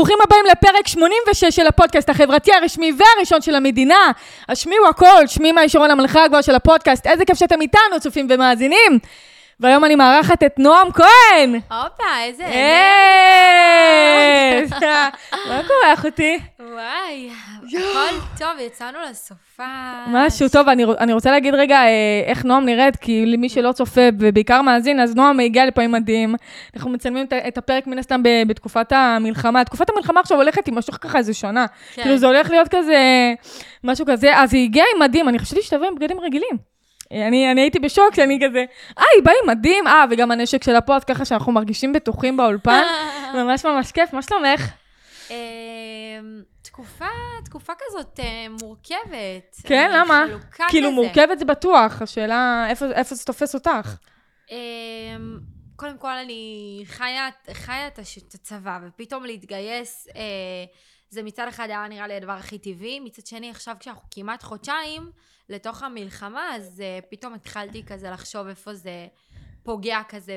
ברוכים הבאים לפרק 86 של הפודקאסט החברתי הרשמי והראשון של המדינה. השמיעו הכל, שמי מאי שרון המלכה הגבוהה של הפודקאסט. איזה כיף שאתם איתנו, צופים ומאזינים. והיום אני מארחת את נועם כהן. הופה, איזה... היי! מה קורה, אחותי? וואי, הכל טוב, יצאנו לסופה. משהו טוב, אני, רוצ- אני רוצה להגיד רגע אה, איך נועם נראית, כי למי שלא צופה ובעיקר מאזין, אז נועם הגיע לפה עם מדים. אנחנו מצלמים את, הפרק מן הסתם בתקופת המלחמה. תקופת המלחמה עכשיו הולכת תימשך ככה איזה שנה. כן. כאילו זה הולך להיות כזה, משהו כזה. אז היא הגיעה עם מדים, אני חשבתי שתבוא עם בגדים רגילים. אני, אני הייתי בשוק שאני כזה, אה, היא באה עם מדים, אה, וגם הנשק של הפוד, ככה שאנחנו מרגישים בטוחים באולפן. ממש ממש כיף, מה שלומך? אמ, תקופה, תקופה כזאת אה, מורכבת. כן, למה? כאילו. מורכבת זה בטוח, השאלה איפה, זה תופס אותך. אמ, קודם כל, אני חיה, את הצבא, ופתאום להתגייס, אה, זה מצד אחד היה נראה לי הדבר הכי טבעי, מצד שני, עכשיו כשאנחנו כמעט חודשיים לתוך המלחמה, אז אה, פתאום התחלתי כזה לחשוב איפה זה פוגע כזה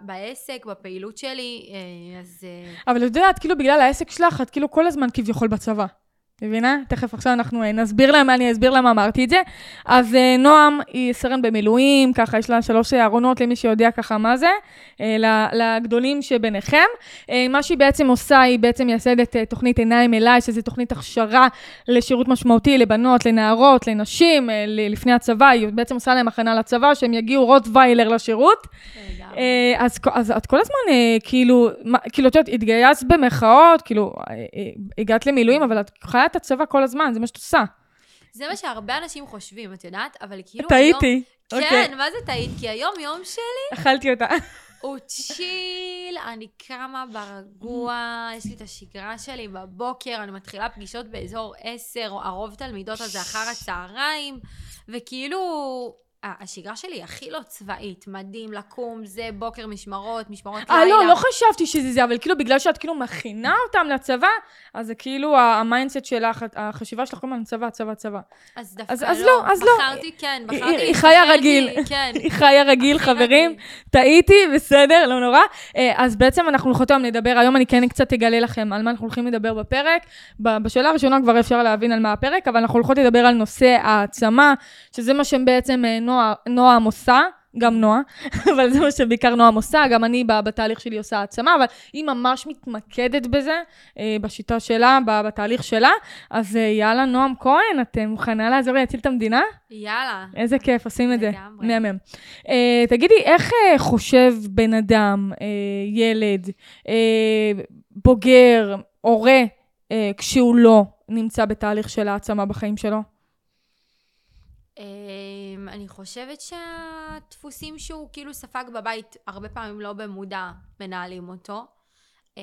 בעסק, בפעילות שלי, אה, אז... אה, אבל את יודעת, כאילו בגלל העסק שלך, את כאילו כל הזמן כביכול בצבא. מבינה? תכף עכשיו אנחנו אה, נסביר להם, אני אסביר למה אמרתי את זה. אז אה, נועם היא סרן במילואים, ככה יש לה שלוש ארונות למי שיודע ככה מה זה, אה, לגדולים שביניכם. אה, מה שהיא בעצם עושה, היא בעצם מייסדת אה, תוכנית עיניים אליי, שזו תוכנית הכשרה לשירות משמעותי לבנות, לנערות, לנשים, אה, לפני הצבא, היא בעצם עושה להם הכנה לצבא, שהם יגיעו רוטוויילר לשירות. אה, אז, אז את כל הזמן, אה, כאילו, כאילו, את יודעת, התגייסת במחאות, כאילו, אה, אה, הגעת למילואים, אבל את חיה את הצבא כל הזמן, זה מה שאת עושה. זה מה שהרבה אנשים חושבים, את יודעת? אבל כאילו... טעיתי. היום- אוקיי. כן, מה זה טעית? כי היום יום שלי אכלתי אותה. הוא chill, אני קמה ברגוע, יש לי את השגרה שלי בבוקר, אני מתחילה פגישות באזור 10, הרוב תלמידות הזה אחר הצהריים, וכאילו... השגרה שלי היא הכי לא צבאית, מדהים לקום, זה בוקר משמרות, משמרות לילה. אה, לא, לא חשבתי שזה זה, אבל כאילו, בגלל שאת כאילו מכינה אותם לצבא, אז זה כאילו ה mindset שלך, החשיבה שלך כל הזמן צבא, צבא, צבא. אז דווקא אז- אז לא, לא, אז לא. בחרתי, כן, בחרתי... היא חיה רגיל. כן. היא חיה רגיל, חברים. טעיתי, בסדר, לא נורא. אה, אז בעצם אנחנו הולכות היום לדבר, היום אני כן קצת אגלה לכם על מה אנחנו הולכים לדבר בפרק. בשאלה הראשונה כבר אפשר להבין על מה הפרק, אבל אנחנו הולכות לדבר על נושא העצמה, שזה מה שבעצם אה, נועה, נועם עושה. גם נועה, אבל זה מה שבעיקר נועם עושה, גם אני בתהליך שלי עושה העצמה, אבל היא ממש מתמקדת בזה, אה, בשיטה שלה, בתהליך שלה. אז אה, יאללה, נועם כהן, את מוכנה לעזור לי להציל את המדינה? יאללה. איזה כיף, עושים את זה. לגמרי. מהמם. Uh, תגידי, איך uh, חושב בן אדם, uh, ילד, uh, בוגר, הורה, uh, כשהוא לא נמצא בתהליך של העצמה בחיים שלו? אמ, אני חושבת שהדפוסים שהוא כאילו ספג בבית, הרבה פעמים לא במודע מנהלים אותו. אה,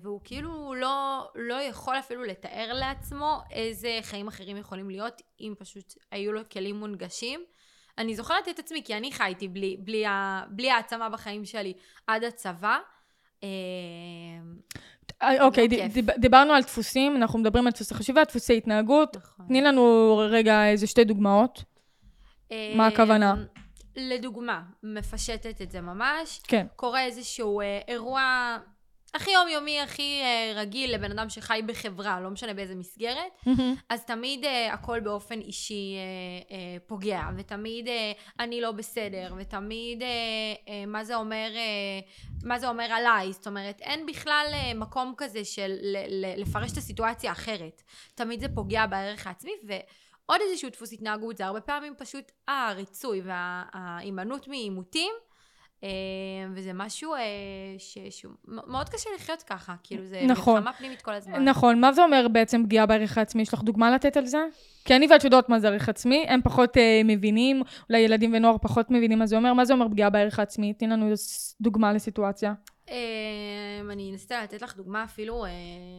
והוא כאילו לא, לא יכול אפילו לתאר לעצמו איזה חיים אחרים יכולים להיות אם פשוט היו לו כלים מונגשים. אני זוכרת את עצמי כי אני חייתי בלי, בלי, בלי העצמה בחיים שלי עד הצבא. אמ, אה, אוקיי. דיב- דיברנו על דפוסים, אנחנו מדברים על דפוסי חשיבה, דפוסי התנהגות. נכון. תני לנו רגע איזה שתי דוגמאות. מה הכוונה? אמ, לדוגמה, מפשטת את זה ממש. כן. קורה איזשהו אה, אירוע הכי יומיומי, הכי אה, רגיל לבן אדם שחי בחברה, לא משנה באיזה מסגרת, אז תמיד אה, הכל באופן אישי אה, פוגע, ותמיד אני לא בסדר, ותמיד מה זה אומר, מה זה אומר עליי, זאת אומרת, אין בכלל מקום כזה של ל- ל- לפרש את הסיטואציה אחרת. תמיד זה פוגע בערך העצמי, ועוד איזשהו דפוס התנהגות, זה הרבה פעמים פשוט הריצוי וההימנעות מעימותים. אה, וזה משהו אה, ש- שהוא מאוד קשה לחיות ככה, כאילו זה נכון. מלחמה פנימית כל הזמן. נכון, מה זה אומר בעצם פגיעה בערך העצמי? יש לך דוגמה לתת על זה? כי אני ואת יודעות מה זה ערך עצמי, הם פחות אה, מבינים, אולי ילדים ונוער פחות מבינים מה זה אומר. מה זה אומר פגיעה בערך העצמי? תני לנו דוגמה לסיטואציה. אמ, אני אנסה לתת לך דוגמה אפילו אה,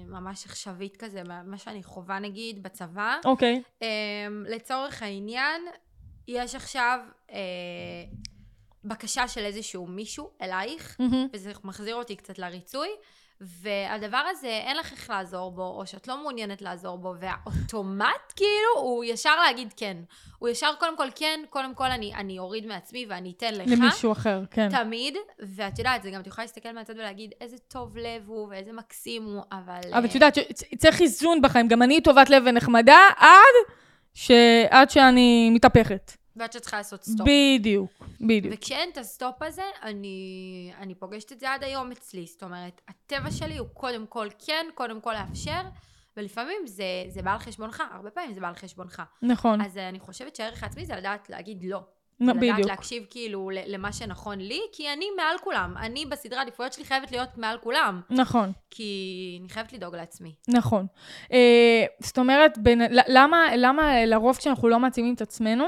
ממש עכשווית כזה, מה שאני חווה נגיד בצבא. אוקיי. לצורך העניין, יש עכשיו אה, בקשה של איזשהו מישהו אלייך, מהמם. וזה מחזיר אותי קצת לריצוי, והדבר הזה, אין לך איך לעזור בו, או שאת לא מעוניינת לעזור בו, והאוטומט כאילו, הוא ישר להגיד כן. הוא ישר קודם כל כן, קודם כל אני, אני אוריד מעצמי ואני אתן לך. למישהו אחר, כן. תמיד, ואת יודעת, זה גם, את יכולה להסתכל מהצד ולהגיד איזה טוב לב הוא ואיזה מקסים הוא, אבל... אבל את אה, יודעת, צריך איזון בחיים. גם אני טובת לב ונחמדה עד, ש... עד שאני מתהפכת. ואת שצריכה לעשות stop. בדיוק, בדיוק. וכשאין את ה stop הזה, אני, אני פוגשת את זה עד היום אצלי. זאת אומרת, הטבע שלי הוא קודם כל כן, קודם כל לאפשר, ולפעמים זה, זה בא על חשבונך, הרבה פעמים זה בא על חשבונך. נכון, אז אני חושבת שהערך העצמי זה לדעת להגיד לא. נ- לדעת בדיוק. להקשיב כאילו למה שנכון לי, כי אני מעל כולם. אני בסדרי העדיפויות שלי חייבת להיות מעל כולם, נכון. כי אני חייבת לדאוג לעצמי. נכון. אה, זאת אומרת, בין, למה, למה לרוב כשאנחנו לא מעצימים את עצמנו,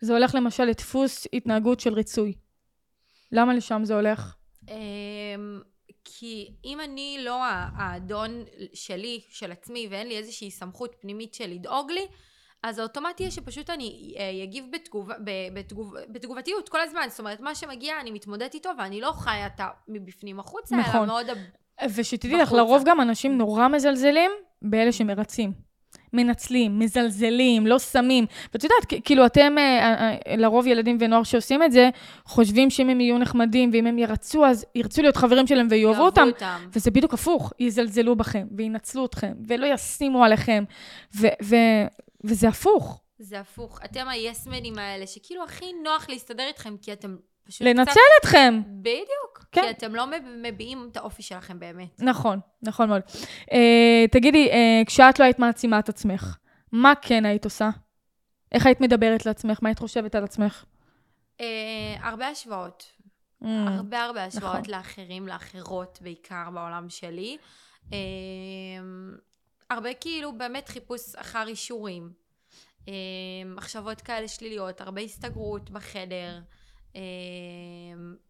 זה הולך למשל לדפוס התנהגות של ריצוי? למה לשם זה הולך? אמ, כי אם אני לא האדון שלי, של עצמי, ואין לי איזושהי סמכות פנימית של לדאוג לי, אז האוטומטי יהיה שפשוט אני אה, אגיב בתגוב, בתגוב, בתגובתיות כל הזמן. זאת אומרת, מה שמגיע אני מתמודדת איתו, ואני לא חיה את מבפנים החוצה, אלא נכון. מאוד... הב- ושתדעי לך. לרוב גם אנשים נורא מזלזלים באלה שמרצים. מנצלים, מזלזלים, לא שמים. ואת יודעת, כאילו אתם, אה, אה, לרוב ילדים ונוער שעושים את זה, חושבים שאם הם יהיו נחמדים ואם הם ירצו, אז ירצו להיות חברים שלהם ויאהבו אותם. וזה בדיוק הפוך, יזלזלו בכם, וינצלו אתכם, ולא ישימו עליכם, ו- ו- וזה הפוך. זה הפוך. אתם היסמנים האלה, שכאילו הכי נוח להסתדר איתכם, כי אתם פשוט לנצל קצת... אתכם. בדיוק. כן. כי אתם לא מב- מביעים את האופי שלכם באמת. נכון, נכון מאוד. אה, תגידי, אה, כשאת לא היית מעצימה את עצמך, מה כן היית עושה? איך היית מדברת לעצמך? מה היית חושבת על עצמך? אה, הרבה השוואות. Mm, הרבה הרבה השוואות נכון. לאחרים, לאחרות, בעיקר בעולם שלי. אה, הרבה כאילו באמת חיפוש אחר אישורים. מחשבות כאלה שליליות, הרבה הסתגרות בחדר. אה,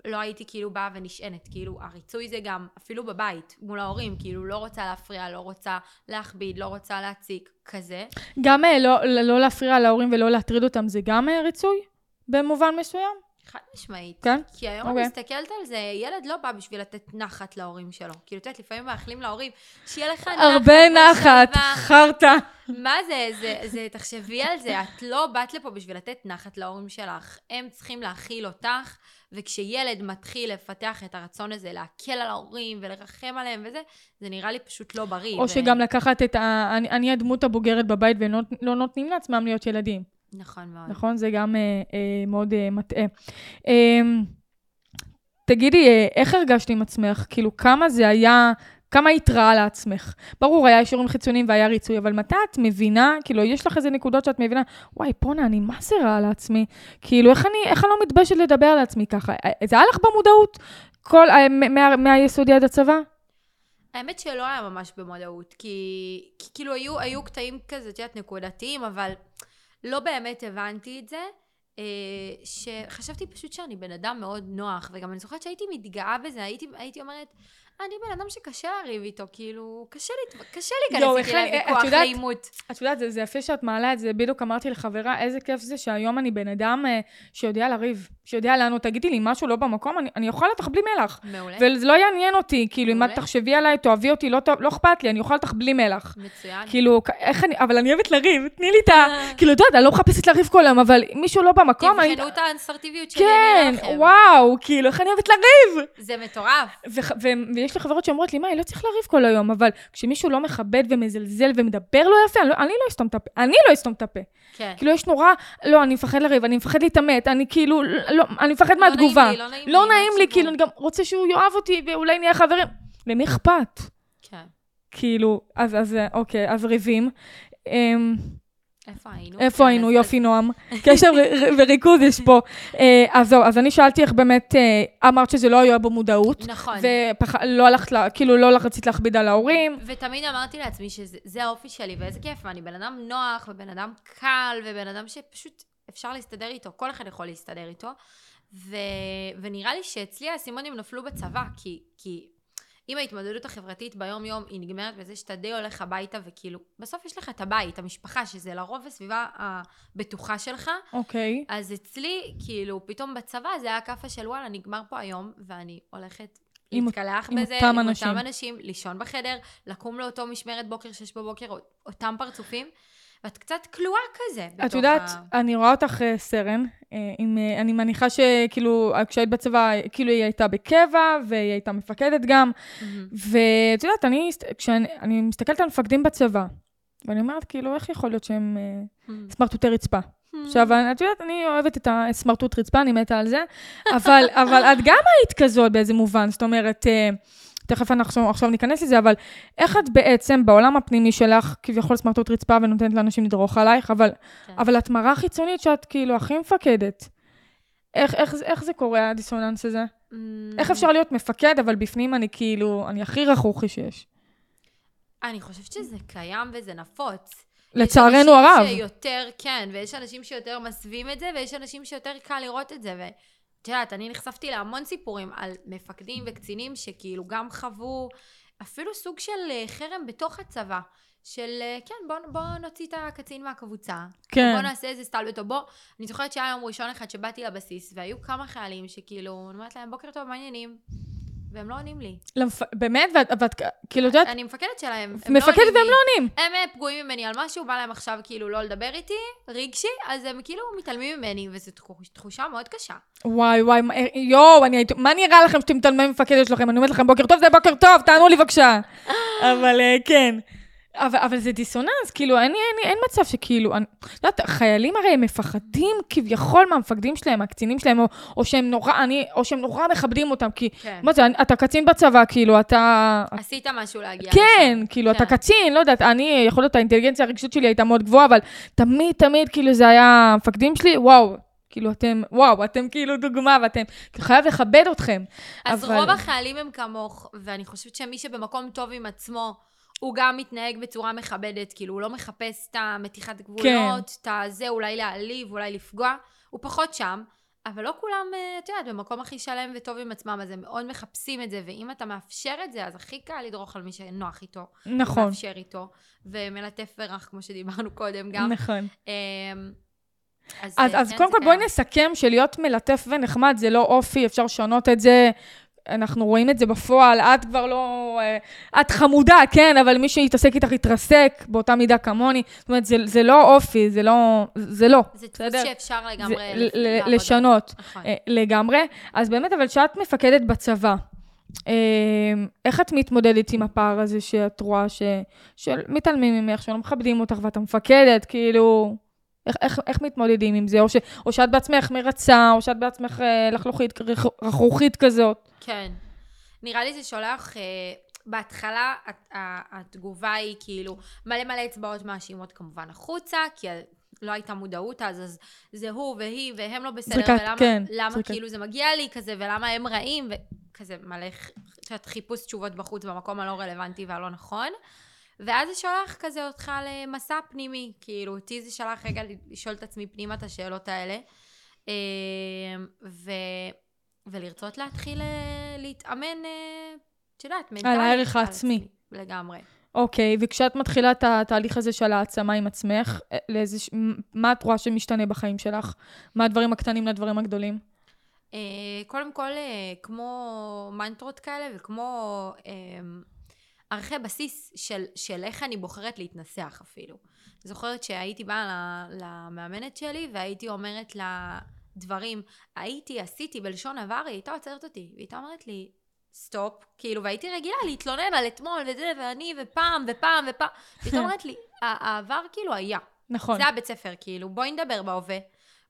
לא הייתי כאילו באה ונשענת, כאילו הריצוי זה גם אפילו בבית, מול ההורים, כאילו לא רוצה להפריע, לא רוצה להכביד, לא רוצה להציק, כזה. גם אה, לא, לא להפריע להורים ולא להטריד אותם, זה גם אה, ריצוי? במובן מסוים? חד משמעית. כן? כי היום אוקיי. אני מסתכלת על זה, ילד לא בא בשביל לתת נחת להורים שלו. כאילו, את יודעת, לפעמים מאחלים להורים, שיהיה לך נחת. הרבה נחת, בשלווה." חרטא. מה זה, זה, זה, תחשבי על זה, את לא באת לפה בשביל לתת נחת להורים שלך. הם צריכים להכיל אותך, וכשילד מתחיל לפתח את הרצון הזה להקל על ההורים ולרחם עליהם וזה, זה נראה לי פשוט לא בריא. או ו- שגם לקחת את ה... אני, אני הדמות הבוגרת בבית ולא לא נותנים לעצמם להיות ילדים. נכון מאוד. נכון? זה גם אה, אה, מאוד אה, מטעה. אה, תגידי, אה, איך הרגשת עם עצמך? כאילו, כמה זה היה, כמה היית רעה לעצמך? ברור, היה אישורים חיצוניים והיה ריצוי, אבל מתי את מבינה, כאילו, יש לך איזה נקודות שאת מבינה, וואי, בואנה, אני מה זה רעה לעצמי? כאילו, איך אני, איך אני לא מתביישת לדבר על עצמי ככה? אה, זה היה לך במודעות? כל, אה, מה, מהיסודי עד הצבא? האמת שלא היה ממש במודעות, כי, כי כאילו היו, היו קטעים כזה, את יודעת, נקודתיים, אבל לא באמת הבנתי את זה. אה, שחשבתי פשוט שאני בן אדם מאוד נוח, וגם אני זוכרת שהייתי מתגאה בזה, הייתי, הייתי אומרת, אני בן אדם שקשה לריב איתו, כאילו, קשה, לי, קשה להיכנס יואו, איתי לוויכוח, לעימות. את יודעת, זה, זה יפה שאת מעלה את זה, בדיוק אמרתי לחברה, איזה כיף זה שהיום אני בן אדם אה, שיודע לריב, שיודע לענות, תגידי לי משהו לא במקום, אני, אני אוכל אותך בלי מלח. מעולה. וזה לא יעניין אותי, כאילו, אם את מעולה. תחשבי עליי, תאהבי אותי, לא, לא אכפת לי, אני אוכל אותך בלי מלח. מצוין. כאילו, איך אני, אבל אני אוהבת לריב, תני לי את ה... כאילו, את יודעת, אני לא מחפשת לריב כל היום, אבל מישהו לא במקום. תבחנו את האנסרטיביות שלי, כן. וואו, כאילו, איך אני אוהבת לריב? זה מטורף. ויש לי חברות שאומרות לי, מה, לא צריך לריב כל היום, אבל כשמישהו לא מכבד ומזלזל ומדבר לא יפה, אני לא, אני לא אסתום את הפה. אני לא אסתום את הפה. כן. כאילו, יש נורא, לא, אני מפחד לריב, אני מפחד להתעמת, אני כאילו, לא, אני מפחד לא מהתגובה. נעים לי, לא נעים לי. לא נעים לי, משהו כאילו. אני גם רוצה שהוא יאהב אותי ואולי נהיה חברים. למי אכפת? כן. כאילו, אז, אז, אוקיי, אז ריבים. אמ, איפה היינו? איפה כן, היינו? אז- יופי, נועם. קשר וריכוז יש פה. אה, אז זהו, אז אני שאלתי איך באמת, אה, אמרת שזה לא היה במודעות. נכון. ולא הלכת, כאילו לא רצית להכביד על ההורים. ותמיד אמרתי לעצמי שזה זה האופי שלי, ואיזה כיף, ואני בן אדם נוח, ובן אדם קל, ובן אדם שפשוט אפשר להסתדר איתו, כל אחד יכול להסתדר איתו. ו... ונראה לי שאצלי האסימונים נפלו בצבא, כי, כי אם ההתמודדות החברתית ביום-יום היא נגמרת בזה שאתה די הולך הביתה, וכאילו, בסוף יש לך את הבית, המשפחה, שזה לרוב הסביבה הבטוחה שלך, אוקיי. אז אצלי, כאילו, פתאום בצבא זה היה כאפה של וואלה, נגמר פה היום, ואני הולכת להתקלח עם בזה, אותם עם אנשים. אותם אנשים, לישון בחדר, לקום לאותו משמרת בוקר, שש בבוקר, אותם פרצופים, ואת קצת כלואה כזה. את יודעת, ה- אני רואה אותך אה, סרן, אה, עם, אה, אני מניחה שכאילו, כשהיית בצבא, כאילו היא הייתה בקבע, והיא הייתה מפקדת גם, מהמם. ואת יודעת, אני, כשאני אני מסתכלת על מפקדים בצבא, ואני אומרת, כאילו, איך יכול להיות שהם מהמם. סמרטוטי רצפה? עכשיו, את יודעת, אני אוהבת את הסמרטוט רצפה, אני מתה על זה, אבל, אבל את גם היית כזאת באיזה מובן, זאת אומרת, תכף אנחנו עכשיו ניכנס לזה, אבל איך את בעצם בעולם הפנימי שלך, כביכול סמרטוט רצפה ונותנת לאנשים לדרוך עלייך, אבל, כן. אבל את מראה חיצונית שאת כאילו הכי מפקדת. איך, איך, איך זה קורה, הדיסוננס הזה? מהמם. איך אפשר להיות מפקד, אבל בפנים אני כאילו, אני הכי רכרוכי שיש. אני חושבת שזה קיים וזה נפוץ. לצערנו יש הרב. אנשים שיותר, כן, ויש אנשים שיותר מסווים את זה, ויש אנשים שיותר קל לראות את זה. ואת יודעת, אני נחשפתי להמון סיפורים על מפקדים וקצינים שכאילו גם חוו אפילו סוג של אה, חרם בתוך הצבא. של אה, כן, בוא, בוא נוציא את הקצין מהקבוצה. כן. בוא נעשה איזה סטלבט, או בוא. אני זוכרת שהיה יום ראשון אחד שבאתי לבסיס, והיו כמה חיילים שכאילו, אני אומרת להם, בוקר טוב, מה העניינים? והם לא עונים לי. למפ... באמת? ואת, ואת כאילו, את יודעת, אני מפקדת שלהם. הם לא מפקדת עונים והם לי. לא עונים. הם אה, פגועים ממני על משהו, בא להם עכשיו כאילו לא לדבר איתי, רגשי, אז הם כאילו מתעלמים ממני, וזו תחוש- תחושה מאוד קשה. וואי וואי, מה- יואו, אני הייתי, מה נראה לכם שאתם מתעלמים ממפקדת שלכם? אני אומרת לכם, בוקר טוב זה בוקר טוב, תענו לי בבקשה. אבל אה, כן. אבל, אבל זה דיסוננס, כאילו, אין, אין, אין מצב שכאילו, אני, את יודעת, חיילים הרי הם מפחדים כביכול מהמפקדים שלהם, מהקצינים שלהם, או, או שהם נורא, אני, או שהם נורא מכבדים אותם, כי, כן. מה זה, אתה קצין בצבא, כאילו, אתה... עשית משהו להגיע כן, לשם. כאילו, אתה כן. קצין, לא יודעת, אני, יכול להיות, האינטליגנציה הרגשית שלי הייתה מאוד גבוהה, אבל תמיד, תמיד, כאילו, זה היה המפקדים שלי, וואו, כאילו, אתם, וואו, אתם כאילו דוגמה, ואתם, חייב לכבד אתכם. אז אבל- רוב החיילים הם כמוך, ואני חושבת שמי שבמקום טוב עם עצמו, הוא גם מתנהג בצורה מכבדת, כאילו, הוא לא מחפש את המתיחת גבולות, את הזה, אולי להעליב, אולי לפגוע, הוא פחות שם. אבל לא כולם, אה, את יודעת, במקום הכי שלם וטוב עם עצמם, אז הם מאוד מחפשים את זה, ואם אתה מאפשר את זה, אז הכי קל לדרוך על מי שנוח איתו. נכון, מאפשר איתו, ומלטף ורך, כמו שדיברנו קודם גם. נכון. אמ, אז, אז, אה, אז כן, קודם כל בואי. נסכם שלהיות מלטף ונחמד זה לא אופי, אפשר לשנות את זה. אנחנו רואים את זה בפועל, את כבר לא... אה, את חמודה, כן, אבל מי שיתעסק איתך יתרסק באותה מידה כמוני. זאת אומרת, זה, זה לא אופי, זה לא... זה לא. זה דפוס בסדר? שאפשר זה, לגמרי ל- ל- לעבוד עליו. לשנות נכון. אה, לגמרי. אז באמת, אבל כשאת מפקדת בצבא, אה, איך את מתמודדת עם הפער הזה שאת רואה ש, שמתעלמים ממך, שלא מכבדים אותך ואת המפקדת, כאילו... איך, איך, איך מתמודדים עם זה? או, ש, או שאת בעצמך מרצה, או שאת בעצמך אה, לחלוכית, רכ- רכרוכית כזאת. כן. נראה לי זה שולח, אה, בהתחלה הת- ה- התגובה היא כאילו מלא מלא אצבעות מאשימות כמובן החוצה, כי לא הייתה מודעות אז, אז זה הוא והיא והם לא בסדר, זריקת- ולמה כן, למה. כאילו זה מגיע לי כזה, ולמה הם רעים, וכזה מלא, חיפוש תשובות בחוץ במקום הלא רלוונטי והלא נכון. ואז זה שולח כזה אותך למסע פנימי, כאילו אותי זה שלח רגע לשאול את עצמי פנימה את השאלות האלה. אה, ו... ולרצות להתחיל אה, להתאמן, אה, את יודעת, מנטלית. הערך העצמי. לגמרי. אוקיי, וכשאת מתחילה את התהליך הזה של העצמה עם עצמך, אה, לאיזה, ש- מה את רואה שמשתנה בחיים שלך? מה הדברים הקטנים לדברים הגדולים? קודם כל, כמו מנטרות כאלה וכמו ערכי בסיס של, של איך אני בוחרת להתנסח אפילו. זוכרת שהייתי באה למאמנת שלי והייתי אומרת לה דברים, הייתי, עשיתי בלשון עבר, היא הייתה עוצרת אותי, והיא הייתה אומרת לי, סטופ, כאילו, והייתי רגילה להתלונן על אתמול וזה, ואני, ופעם, ופעם, ופעם, והיא אומרת לי, "ה- העבר כאילו היה. נכון. זה הבית ספר, כאילו, בואי נדבר בהווה.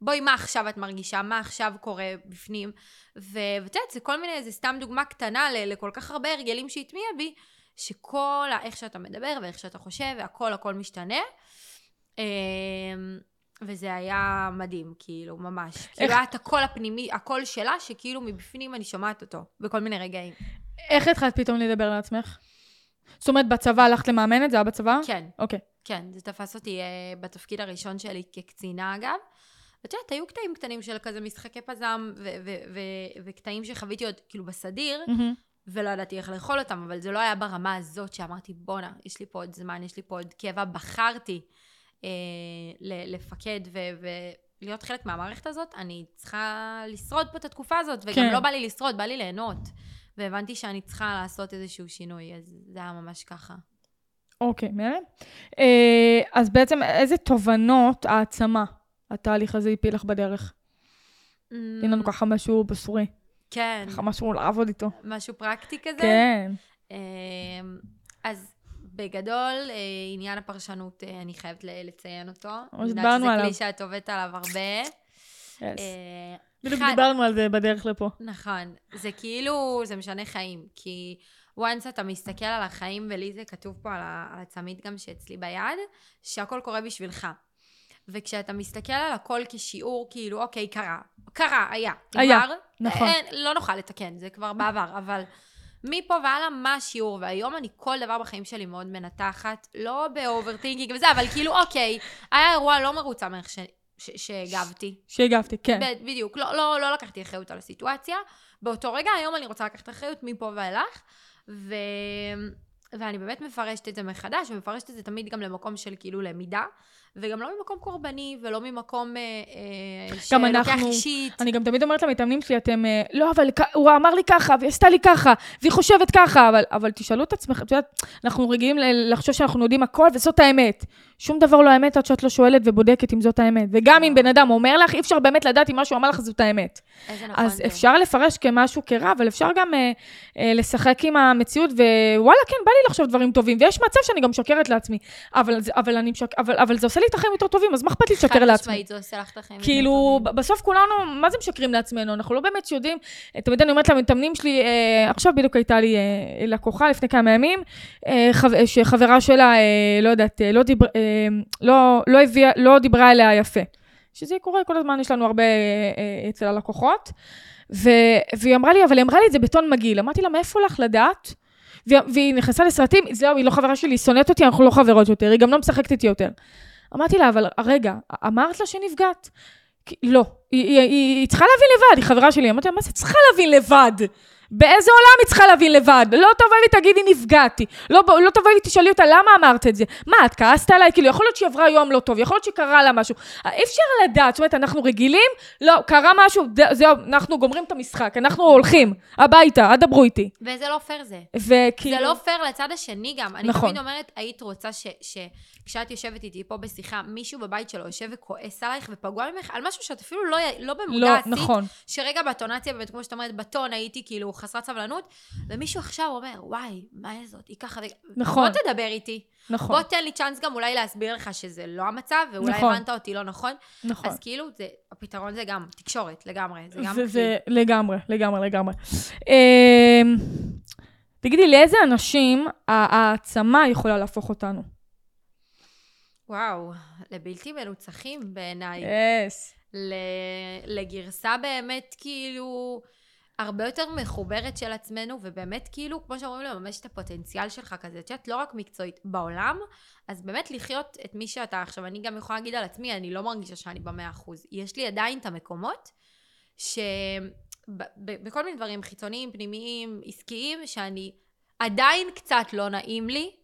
בואי, מה עכשיו את מרגישה? מה עכשיו קורה בפנים? ואת יודעת, זה כל מיני, זה סתם דוגמה קטנה ל- לכל כך הרבה הרגלים שהטמיע בי, שכל ה- איך שאתה מדבר ואיך שאתה חושב, והכל הכל משתנה. וזה היה מדהים, כאילו, ממש. כאילו, היה את הקול הפנימי, הקול שלה, שכאילו מבפנים אני שומעת אותו, בכל מיני רגעים. איך התחלת פתאום לדבר על עצמך? זאת אומרת, בצבא הלכת למאמנת? זה היה בצבא? כן. אוקיי. כן, זה תפס אותי uh, בתפקיד הראשון שלי כקצינה אגב. ואת יודעת, היו קטעים קטנים של כזה משחקי פזם ו- ו- ו- וקטעים שחוויתי עוד כאילו בסדיר, מהמם. ולא ידעתי איך לאכול אותם, אבל זה לא היה ברמה הזאת שאמרתי, בואנה, יש לי פה עוד זמן, יש לי פה עוד קבע. בחרתי לפקד ו- ולהיות חלק מהמערכת הזאת, אני צריכה לשרוד פה את התקופה הזאת, וגם כן. לא בא לי לשרוד, בא לי ליהנות. והבנתי שאני צריכה לעשות איזשהו שינוי, אז זה היה ממש ככה. אוקיי, מהמם. אה, אז בעצם איזה תובנות העצמה התהליך הזה הפיל לך בדרך? תן לנו ככה משהו בשרי, כן, ככה משהו לעבוד איתו. משהו פרקטי כזה. כן. אמ, אז בגדול, אה, עניין הפרשנות, אה, אני חייבת לציין אותו. אני יודעת שזה עליו. כלי שאת עובדת עליו הרבה. Yes. אה, בדיוק דיברנו על זה בדרך לפה. נכון. זה כאילו, זה משנה חיים. כי once אתה מסתכל על החיים, ולי זה כתוב פה על הצמיד גם שאצלי ביד, שהכל קורה בשבילך. וכשאתה מסתכל על הכל כשיעור, כאילו, אוקיי, קרה. קרה, היה. היה, נגמר. נכון. אין, לא נוכל לתקן, זה כבר בעבר, אבל מפה והלאה, מה השיעור? והיום אני כל דבר בחיים שלי מאוד מנתחת, לא ב overthinking וזה, אבל כאילו, אוקיי, היה אירוע לא מרוצה מאיך ש- ש- שהגבתי. שהגבתי, כן. ב- בדיוק, לא, לא, לא לקחתי אחריות על הסיטואציה. באותו רגע, היום אני רוצה לקחת אחריות מפה ואילך, ו... ואני באמת מפרשת את זה מחדש, ומפרשת את זה תמיד גם למקום של כאילו למידה, וגם לא ממקום קורבני, ולא ממקום אה, אה, שלוקח אנחנו- אישית. אני גם תמיד אומרת למתאמנים שלי, אתם, אה, לא, אבל הוא אמר לי ככה, והיא עשתה לי ככה, והיא חושבת ככה, אבל, אבל תשאלו את עצמכם, את יודעת, אנחנו רגילים לחשוב שאנחנו יודעים הכל, וזאת האמת. שום דבר לא האמת עד שאת לא שואלת ובודקת אם זאת האמת. וגם אם בן אדם אומר לך, אי אפשר באמת לדעת אם מה שהוא אמר לך זאת האמת. איזה נכון אז זה. אפשר לפרש כמשהו כרע, אבל אפשר גם אה, אה, לשחק עם המציאות, ווואלה, כן, בא לי לחשוב דברים טובים, ויש מצב שאני גם משקרת לעצמי. אבל, אבל, אני משק... אבל, אבל זה עושה לי את החיים יותר טובים, אז מה אכפת לי לשקר חד לעצמי? משמעית, זה עושה לך את החיים. יותר כאילו, טובים. ב- בסוף כולנו, מה זה משקרים לעצמנו? אנחנו לא באמת יודעים. אה, תמיד אני אומרת למתאמנים שלי, אה, עכשיו בדיוק הייתה לי אה, לקוחה לפני כמה ימים, אה, חב- שחברה שלה, אה, לא יודעת, אה, לא, דיבר, אה, לא, לא, הביאה, לא דיברה אליה יפה. שזה קורה כל הזמן, יש לנו הרבה אה, אה, אצל הלקוחות. ו, והיא אמרה לי, אבל היא אמרה לי את זה בטון מגעיל. אמרתי לה, מאיפה לך לדעת? והיא נכנסה לסרטים, זהו, היא לא חברה שלי, היא שונאת אותי, אנחנו לא חברות יותר, היא גם לא משחקת איתי יותר. אמרתי לה, אבל רגע, אמרת לה שנפגעת? לא, היא, היא, היא, היא צריכה להבין לבד, היא חברה שלי. אמרתי לה, מה זה צריכה להבין לבד? באיזה עולם היא צריכה להבין לבד? לא תבואי ותגידי נפגעתי. לא, לא תבואי ותשאלי אותה למה אמרת את זה. מה, את כעסת עליי? כאילו, יכול להיות שהיא עברה יום לא טוב, יכול להיות שקרה לה משהו. אי אפשר לדעת, זאת אומרת, אנחנו רגילים, לא, קרה משהו, זהו, אנחנו גומרים את המשחק, אנחנו הולכים הביתה, אל דברו איתי. וזה לא פייר זה. וכאילו... זה לא פייר לצד השני גם. אני נכון. תמיד אומרת, היית רוצה ש- שכשאת יושבת איתי פה בשיחה, מישהו בבית שלו יושב וכועס עלייך ופגוע ממך על משהו שאת אפילו לא, לא במודע לא, עשית. נכון. שרגע בטונציה, באמת, כמו שאת אומרת, בטון הייתי כאילו חסרת סבלנות, ומישהו עכשיו אומר, וואי, מה זאת? היא ככה... נכון. בוא תדבר איתי. נכון, בוא תן לי צ'אנס גם אולי להסביר לך שזה לא המצב, ואולי נכון. הבנת אותי לא נכון. נכון. אז כאילו, זה, הפתרון זה גם תקשורת, לגמרי. זה גם זה. זה לגמרי, לגמרי, לגמרי. אמ, תגידי, לאיזה אנשים העצמה יכולה להפוך אותנו? וואו, לבלתי מנוצחים בעיניי. יס. ל- לגרסה באמת כאילו הרבה יותר מחוברת של עצמנו, ובאמת כאילו, כמו שאומרים, לממש את הפוטנציאל שלך כזה, את יודעת, לא רק מקצועית, בעולם, אז באמת לחיות את מי שאתה. עכשיו, אני גם יכולה להגיד על עצמי, אני לא מרגישה שאני במאה אחוז. יש לי עדיין את המקומות שבכל מיני דברים חיצוניים, פנימיים, עסקיים, שאני עדיין קצת לא נעים לי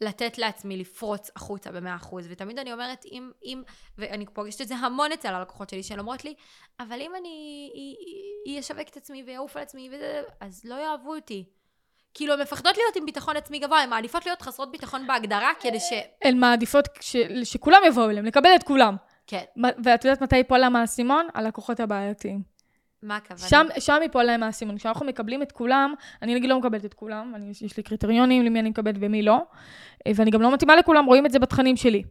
לתת לעצמי לפרוץ החוצה במאה אחוז. ותמיד אני אומרת, אם, אם, ואני פוגשת את זה המון אצל הלקוחות שלי, שהן אומרות לי, אבל אם אני אשווק את עצמי ואעוף על עצמי, וזה, אז לא יאהבו אותי. כאילו, הן מפחדות להיות עם ביטחון עצמי גבוה, הן מעדיפות להיות חסרות ביטחון בהגדרה, כדי ש... הן מעדיפות ש... שכולם יבואו אליהם, לקבל את כולם. כן, ואת יודעת מתי ייפול להם האסימון? הלקוחות הבעייתיים. מה הכוונה? שם, שם ייפול להם האסימון. כשאנחנו מקבלים את כולם, אני נגיד לא מקבלת את כולם, אני, יש לי קריטריונים למי אני מקבלת ומי לא, אה, ואני גם לא מתאימה לכולם, רואים את זה בתכנים שלי.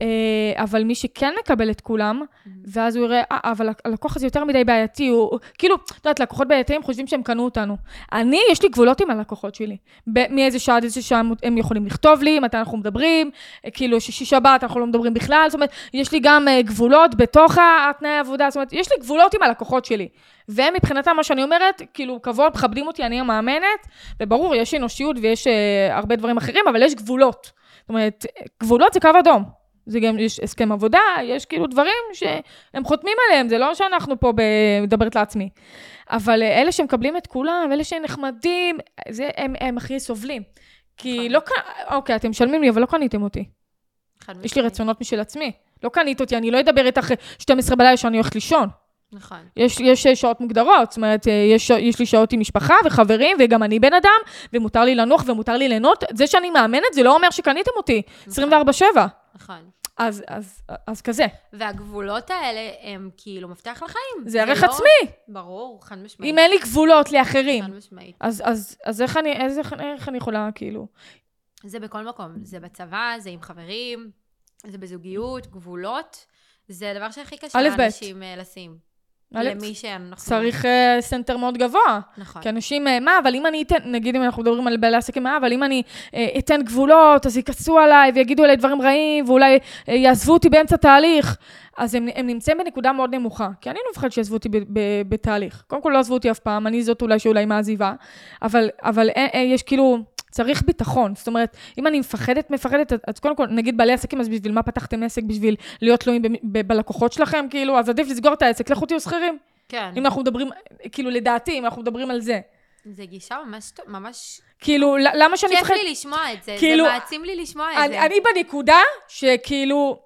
אה, אבל מי שכן מקבל את כולם, ואז הוא יראה, אה, אבל הלקוח הזה יותר מדי בעייתי, הוא, כאילו, את יודעת, לקוחות בעייתיים חושבים שהם קנו אותנו. אני, יש לי גבולות עם הלקוחות שלי. מאיזה שעה עד איזה שעה הם יכולים לכתוב לי, מתי אנחנו מדברים, אה, כאילו, שישי שבת אנחנו לא מדברים בכלל, זאת אומרת, יש לי גם גבולות בתוך התנאי העבודה, זאת אומרת, יש לי גבולות עם הלקוחות שלי. והם מבחינתם, מה שאני אומרת, כאילו, כבוד, מכבדים אותי, אני המאמנת, וברור, יש אנושיות ויש אה, הרבה דברים אחרים, אבל יש גבולות. זאת אומרת, גבולות זה קו אדום. זה גם, יש הסכם עבודה, יש כאילו דברים שהם חותמים עליהם, זה לא שאנחנו פה מדברת לעצמי. אבל אה, אלה שמקבלים את כולם, אלה שנחמדים, זה, הם, הם הכי סובלים. כי נכון. לא, ק- אוקיי, אתם משלמים לי, אבל לא קניתם אותי. יש לי. רצונות משל עצמי. לא קנית אותי, אני לא אדבר איתך 12 בלילה שאני הולכת לישון. נכון. יש, יש אה, שעות מוגדרות, זאת אומרת, אה, יש, יש לי שעות עם משפחה וחברים, וגם אני בן אדם, ומותר לי לנוח ומותר לי ליהנות. זה שאני מאמנת, זה לא אומר שקניתם אותי. 24-7. נכון. אז, אז, אז כזה. והגבולות האלה הם כאילו מפתח לחיים. זה ערך לא- עצמי. ברור, חד משמעית. אם אין לי גבולות לאחרים, חד משמעית. אז, אז, אז איך, אני, איך, איך אני יכולה, כאילו... זה בכל מקום. זה בצבא, זה עם חברים, זה בזוגיות, גבולות. זה הדבר שהכי קשה. לאנשים אה, לשים. למי שאנחנו... צריך אה, סנטר מאוד גבוה. נכון. כי אנשים, אה, מה, אבל אם אני אתן, נגיד אם אנחנו מדברים על בעלי עסקים, מה, אבל אם אני אה, אתן גבולות, אז יכעסו עליי ויגידו עליי דברים רעים, ואולי אה, יעזבו אותי באמצע תהליך. אז הם, הם נמצאים בנקודה מאוד נמוכה. כי אני לא מפחדת שיעזבו אותי ב, ב, בתהליך. קודם כל, לא עזבו אותי אף פעם, אני זאת אולי שאולי מעזיבה. אבל, אבל אה, אה, יש כאילו, צריך ביטחון. זאת אומרת, אם אני מפחדת, מפחדת, אז- קודם כל, נגיד בעלי עסקים, אז בשביל מה פתחתם עסק? בשביל להיות תלויים בלקוחות שלכם? כאילו, אז עדיף לסגור את העסק, לכו תהיו שכירים. כן. אם אנחנו מדברים, כאילו, לדעתי, אם אנחנו מדברים על זה. זה גישה ממש טוב, ממש... כאילו, למה שאני כיף אפחד? לי לשמוע את זה. כאילו, זה מעצים לי לשמוע את אני, זה. אני בנקודה שכאילו,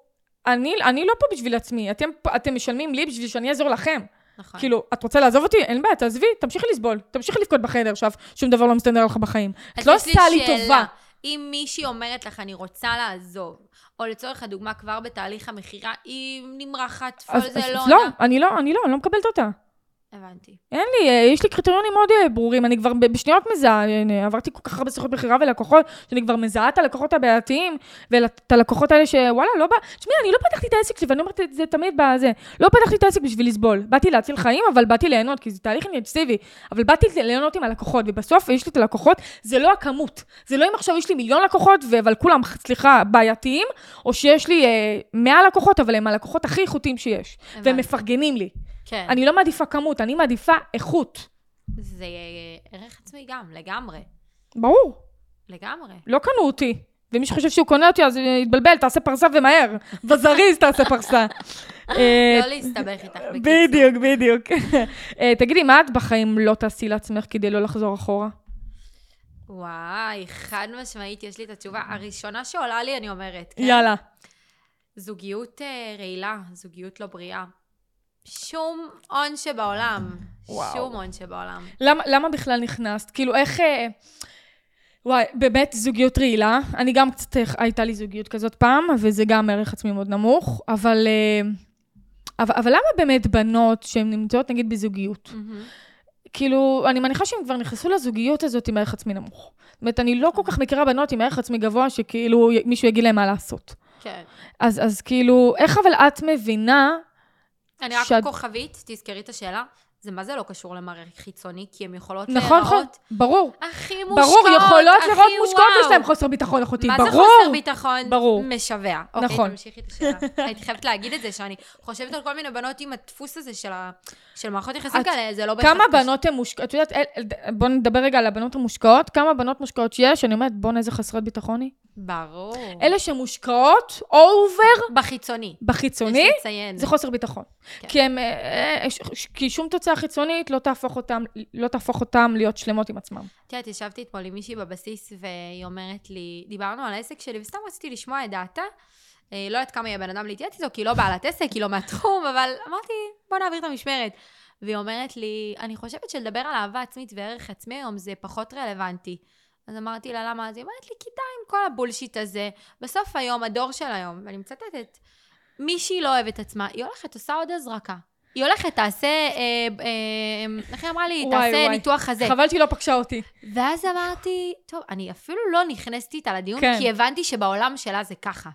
אני, אני לא פה בשביל עצמי, אתם, אתם משלמים לי בשביל שאני אעזור לכם. נכון. כאילו, את רוצה לעזוב אותי? אין בעיה, תעזבי, תמשיכי לסבול, תמשיכי לבכות בחדר עכשיו, שום דבר לא מסתדר לך בחיים. את לא עושה לי. טובה. אם מישהי אומרת לך, אני רוצה לעזוב, או לצורך הדוגמה, כבר בתהליך המכירה, היא נמרחת, כל זה אז לא... לא. אני לא, אני לא, אני לא מקבלת אותה. הבנתי. אין לי, אה, יש לי קריטריונים מאוד אה, ברורים, אני כבר בשניות מזהה, אה, עברתי כל כך הרבה שיחות מכירה ולקוחות, שאני כבר מזהה את הלקוחות הבעייתיים, ואת הלקוחות האלה שוואלה, לא בא... תשמעי, אני לא פתחתי את העסק שלי, ואני אומרת את זה תמיד בזה, לא פתחתי את העסק בשביל לסבול. באתי להציל חיים, אבל באתי ליהנות, כי זה תהליך אינטנסיבי, אבל באתי ליהנות עם הלקוחות, ובסוף יש לי את הלקוחות, זה לא הכמות. זה לא אם עכשיו יש לי מיליון לקוחות, אבל כולם, סליחה, בעייתיים, או שיש לי אה, 100 לקוחות, אבל הם הלקוחות הכי איכותיים שיש, והם. מפרגנים לי. כן. אני לא מעדיפה כמות, אני מעדיפה איכות. זה אה, ערך עצמי גם, לגמרי. ברור, לגמרי. לא קנו אותי. ומי שחושב שהוא קונה אותי, אז יתבלבל, תעשה פרסה ומהר. בזריז תעשה פרסה. אה, לא להסתבך איתך, בקיצור. בדיוק, בדיוק. אה, תגידי, מה את בחיים לא תעשי לעצמך כדי לא לחזור אחורה? וואי, חד משמעית, יש לי את התשובה. הראשונה שעולה לי, אני אומרת. כן? יאללה. זוגיות אה, רעילה, זוגיות לא בריאה. שום הון שבעולם. וואו. שום הון שבעולם. למה, למה בכלל נכנסת? כאילו, איך... אה, וואי, באמת זוגיות רעילה. אני גם קצת, אה, הייתה לי זוגיות כזאת פעם, וזה גם ערך עצמי מאוד נמוך, אבל... אה, אבל, אבל למה באמת בנות שהן נמצאות נגיד בזוגיות? כאילו, אני מניחה שהם כבר נכנסו לזוגיות הזאת עם ערך עצמי נמוך. זאת אומרת, אני לא כל כך מכירה בנות עם ערך עצמי גבוה, שכאילו מישהו יגיד להם מה לעשות. כן. אז, אז כאילו, איך אבל את מבינה... אני רק שאת- כוכבית, תזכרי את השאלה. זה מה זה לא קשור למראה חיצוני, כי הן יכולות נכון, נכון, להיראות ברור. הכי מושקעות, ברור, יכולות לראות מושקעות. יש להם חוסר ביטחון אחותי, מה ברור. זה חוסר ביטחון? ברור. משווע. נכון. אוקיי, תמשיכי את השאלה. הייתי חייבת להגיד את זה, שאני חושבת על כל מיני בנות עם הדפוס הזה של, ה... של מערכות יחסים כאלה, זה לא בהכרח... כמה. בנות הן מושקעות? את יודעת, בואו נדבר רגע על הבנות המושקעות. כמה בנות מושקעות שיש? אני אומרת, בואנה, איזה חסרת ביטחון היא. ברור. אלה שמושקעות אובר בחיצוני. בחיצוני, יש לציין. זה חוסר ביטחון. כן. כי, הם, אה, אה, ש- כי שום תוצאה חיצונית לא תהפוך אותם, לא תהפוך אותם להיות שלמות עם עצמם. את יודעת, ישבתי אתמול עם מישהי בבסיס, והיא אומרת לי, דיברנו על העסק שלי, וסתם רציתי לשמוע את דעתה. אה, לא יודעת כמה יהיה בן אדם להתייעץ איתו, כי היא לא בעלת עסק, היא לא מהתחום, אבל אמרתי, בוא נעביר את המשמרת. והיא אומרת לי, אני חושבת שלדבר על אהבה עצמית וערך עצמי היום זה פחות רלוונטי. אז אמרתי לה, למה? אז היא אומרת לי, כי עם כל הבולשיט הזה. בסוף היום, הדור של היום, ואני מצטטת, מי שהיא לא אוהבת עצמה, היא הולכת, עושה עוד הזרקה. היא הולכת, תעשה, אה, אה, איך היא אמרה לי? תעשה. ניתוח חזה. חבל שהיא לא פגשה אותי. ואז אמרתי, טוב, אני אפילו לא נכנסת איתה לדיון. כן. כי הבנתי שבעולם שלה זה ככה.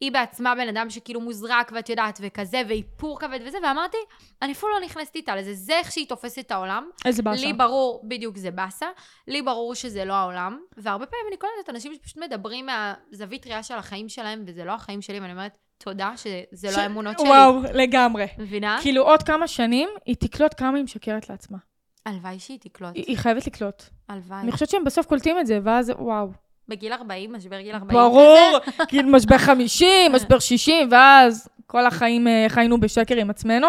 היא בעצמה בן אדם שכאילו מוזרק, ואת יודעת, וכזה, ואיפור כבד וזה, ואמרתי, אני אפילו לא נכנסת איתה לזה, זה איך שהיא תופסת את העולם. איזה באסה. לי ברור, בדיוק זה באסה, לי ברור שזה לא העולם, והרבה פעמים אני קולטת אנשים שפשוט מדברים מהזווית ראייה של החיים שלהם, וזה לא החיים שלי, ואני אומרת, תודה שזה ש- לא האמונות שלי. וואו, לגמרי. מבינה? כאילו, עוד כמה שנים, היא תקלוט כמה היא משקרת לעצמה. הלוואי שהיא תקלוט. היא היא חייבת לקלוט. הלוואי. אני חושבת שהם בסוף קולטים את זה, ואז וואו. בגיל 40, משבר גיל 40 ברור, כאילו משבר 50, משבר 60, ואז כל החיים אה, חיינו בשקר עם עצמנו.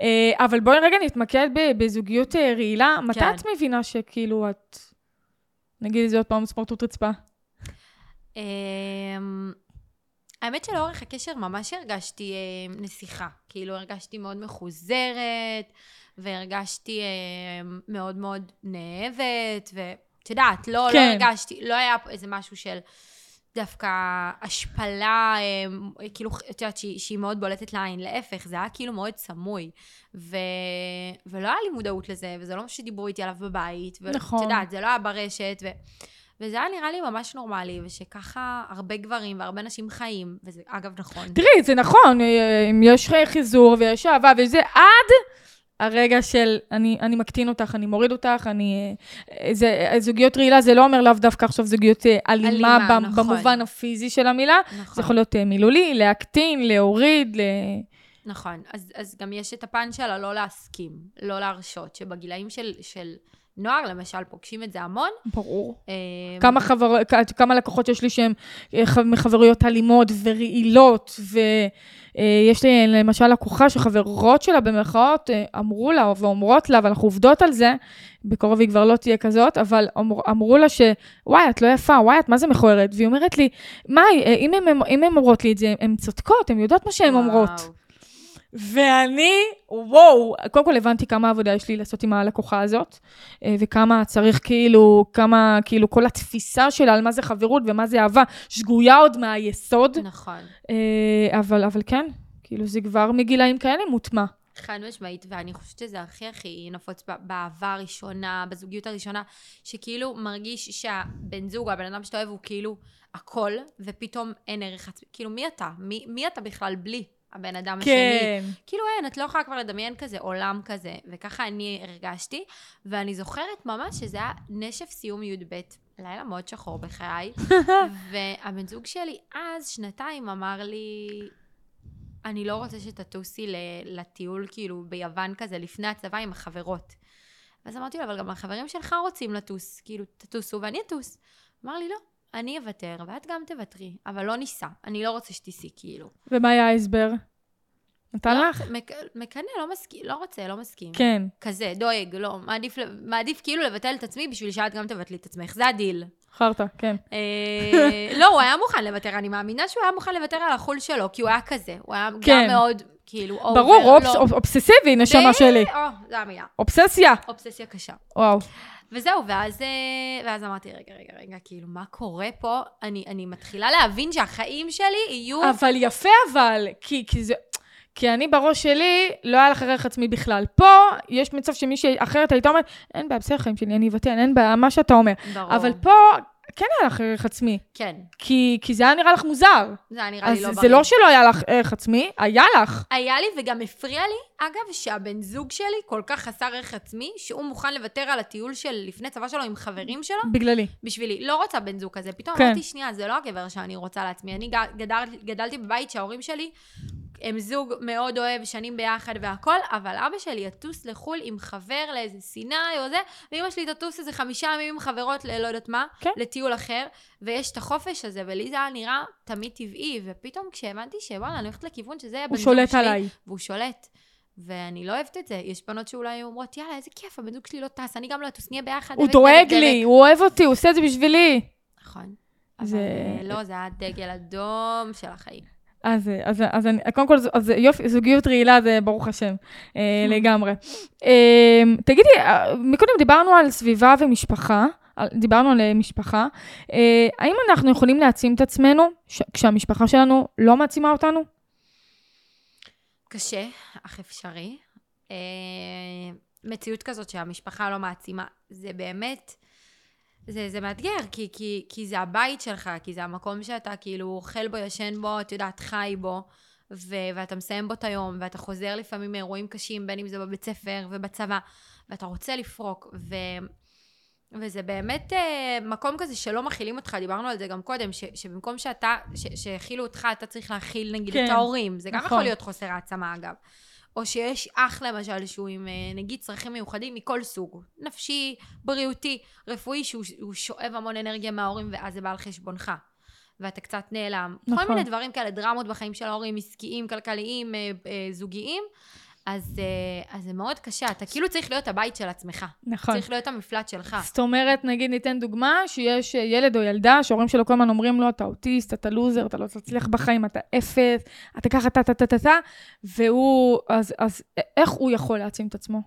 אה, אבל בואי רגע נתמקד בזוגיות אה, רעילה. מתי כן. את מבינה שכאילו את... נגיד את זה עוד פעם, ספורטות רצפה. אמ, האמת שלאורך הקשר ממש הרגשתי אה, נסיכה. כאילו, הרגשתי מאוד מחוזרת, והרגשתי אה, מאוד מאוד נאהבת, ואת יודעת, לא, לא כן. הרגשתי, לא היה פה איזה משהו של דווקא השפלה, אה, כאילו, את יודעת, שהיא, שהיא מאוד בולטת לעין. להפך, זה היה כאילו מאוד סמוי. ו... ולא היה לי מודעות לזה, וזה לא משהו שדיברו איתי עליו בבית. ואת נכון. יודעת, זה לא היה ברשת, ו... וזה היה נראה לי ממש נורמלי, ושככה הרבה גברים והרבה נשים חיים, וזה אגב נכון. תראי, זה נכון, אה, אם יש חיזור ויש אהבה וזה, עד הרגע של אני, אני מקטין אותך, אני מוריד אותך, אני... אה, זה, זוגיות רעילה זה לא אומר לאו דווקא עכשיו זוגיות אה, אלימה, אלימה, במ- נכון. במובן הפיזי של המילה. נכון. זה יכול להיות אה, מילולי, להקטין, להוריד, ל... נכון. אז, אז גם יש את הפן של הלא להסכים, לא להרשות, שבגילאים של, של נוער, למשל, פוגשים את זה המון. ברור. אה, כמה, חבר, כמה לקוחות יש לי שהן אה, מחברויות אלימות ורעילות, ויש לי למשל לקוחה שחברות שלה במרכאות אה, אמרו לה ואומרות לה, ואנחנו עובדות על זה, בקרוב היא כבר לא תהיה כזאת, אבל אמר, אמרו לה שוואי, את לא יפה, וואי, את מה זה מכוערת? והיא אומרת לי, אה, הן אם הן אומרות לי את זה, הן צודקות, הן יודעות מה שהן אומרות. ואני, וואו, קודם כל הבנתי כמה עבודה יש לי לעשות עם הלקוחה הזאת, אה, וכמה צריך כאילו, כמה, כאילו, כל התפיסה שלה על מה זה חברות ומה זה אהבה, שגויה עוד מהיסוד, נכון. אה, אבל, אבל כן, כאילו, זה כבר מגילאים כאלה מוטמע. חד משמעית, ואני חושבת שזה הכי הכי נפוץ באהבה הראשונה, בזוגיות הראשונה, שכאילו מרגיש שהבן זוג או הבן אדם שאתה אוהב הוא כאילו הכל, ופתאום אין ערך עצמי. כאילו, מי אתה? מי, מי אתה בכלל בלי הבן אדם השני? כן. כאילו אין, את לא יכולה כבר לדמיין כזה עולם כזה, וככה אני הרגשתי, ואני זוכרת ממש שזה היה נשף סיום י"ב, לילה מאוד שחור בחיי, והבן זוג שלי אז, שנתיים, אמר לי, אני לא רוצה שתטוסי לטיול כאילו ביוון כזה לפני הצבא עם החברות. ואז אמרתי לו, אבל גם החברים שלך רוצים לטוס, כאילו, תטוסו ואני אטוס. אמר לי, לא, אני אוותר, ואת גם תוותרי, אבל לא ניסע, אני לא רוצה שתיסעי, כאילו. ומה היה ההסבר? נתן לא לך? מק- מקנא, לא מסכים, לא רוצה, לא מסכים. כן. כזה, דואג, לא, מעדיף, מעדיף כאילו לבטל את עצמי בשביל שאת גם תבטלי את עצמך, זה הדיל. חרטא, כן. אה, לא, הוא היה מוכן לוותר, אני מאמינה שהוא היה מוכן לוותר על החול שלו, כי הוא היה כזה, הוא היה גם כן. מאוד, כאילו, over, ברור, אופס- לא. אובססיבי, נשמה שלי. או, זו המילה. אובססיה. אובססיה קשה. וואו. וזהו, ואז, אה, ואז אמרתי, רגע, רגע, רגע, כאילו, מה קורה פה? אני, אני מתחילה להבין שהחיים שלי יהיו... אבל יפה אבל, כי, כי זה... כי אני בראש שלי, לא היה לך ערך עצמי בכלל. פה, יש מצב שמישהי אחרת הייתה אומרת, אין בעיה, בסדר, חיים שלי, אני אבטל, אין בעיה, מה שאתה אומר. ברור. אבל פה, כן היה לך ערך עצמי. כן, כי, כי זה היה נראה לך מוזר. זה היה נראה אז לי לא זה בריא. לא שלא היה לך ערך עצמי, היה לך. היה לי וגם הפריע לי, אגב, שהבן זוג שלי כל כך חסר ערך עצמי, שהוא מוכן לוותר על הטיול של לפני צבא שלו עם חברים שלו, בגללי. בשבילי. לא רוצה בן זוג כזה. פתאום כן. אמרתי, שנייה, זה לא הגבר שאני רוצה לעצמי. אני גדל, גדלתי בבית שההורים שלי הם זוג מאוד אוהב, שנים ביחד והכל, אבל אבא שלי יטוס לחו"ל עם חבר לאיזה סיני או זה, ואמא שלי תטוס איזה חמישה ימים עם חברות ללא יודעת מה, כן. לטיול אחר, ויש את החופש הזה, ולי זה היה נראה תמיד טבעי, ופתאום כשהבנתי שוואלה, אני הולכת לכיוון שזה יהיה בן הוא זוג שולט שלי, עליי. והוא שולט. ואני לא אוהבת את זה. יש בנות שאולי אומרות, יאללה, איזה כיף, הבן זוג שלי לא טס, אני גם לא אטוס, נהיה ביחד. הוא דואג לי, דבק." הוא אוהב אותי, הוא עושה את זה בשבילי. נכון. זה- אבל אה, לא, זה היה דגל אדום של החיים. אז, אז, אז אני, קודם כל, אז יופי, זוגיות רעילה זה ברוך השם, אה, לגמרי. אה, תגידי, אה, מקודם דיברנו על סביבה ומשפחה, דיברנו על אה, משפחה. אה, האם אנחנו יכולים להעצים את עצמנו ש- כשהמשפחה שלנו לא מעצימה אותנו? קשה, אך אפשרי. אה, מציאות כזאת שהמשפחה לא מעצימה, זה באמת, זה, זה מאתגר, כי, כי, כי זה הבית שלך, כי זה המקום שאתה כאילו אוכל בו, ישן בו, את יודעת, חי בו, ו, ואתה מסיים בו את היום, ואתה חוזר לפעמים מאירועים קשים, בין אם זה בבית ספר ובצבא, ואתה רוצה לפרוק, ו... וזה באמת אה, מקום כזה שלא מכילים אותך, דיברנו על זה גם קודם, ש, שבמקום שאתה, שהכילו אותך, אתה צריך להכיל נגיד כן, את ההורים. זה גם נכון. יכול להיות חוסר העצמה אגב. או שיש אח למשל שהוא עם אה, נגיד צרכים מיוחדים מכל סוג, נפשי, בריאותי, רפואי, שהוא שואב המון אנרגיה מההורים ואז זה בא על חשבונך. ואתה קצת נעלם. נכון. כל מיני דברים כאלה, דרמות בחיים של ההורים, עסקיים, כלכליים, אה, זוגיים. אז, אה, אז זה מאוד קשה, אתה כאילו צריך להיות הבית של עצמך. נכון. צריך להיות המפלט שלך. זאת אומרת, נגיד ניתן דוגמה, שיש אה, ילד או ילדה שההורים שלו כל הזמן אומרים לו, אתה אוטיסט, אתה לוזר, אתה לא תצליח בחיים, אתה אפס, אתה ככה, טה טה טה טה טה, והוא, אז, אז איך הוא יכול להעצים את עצמו?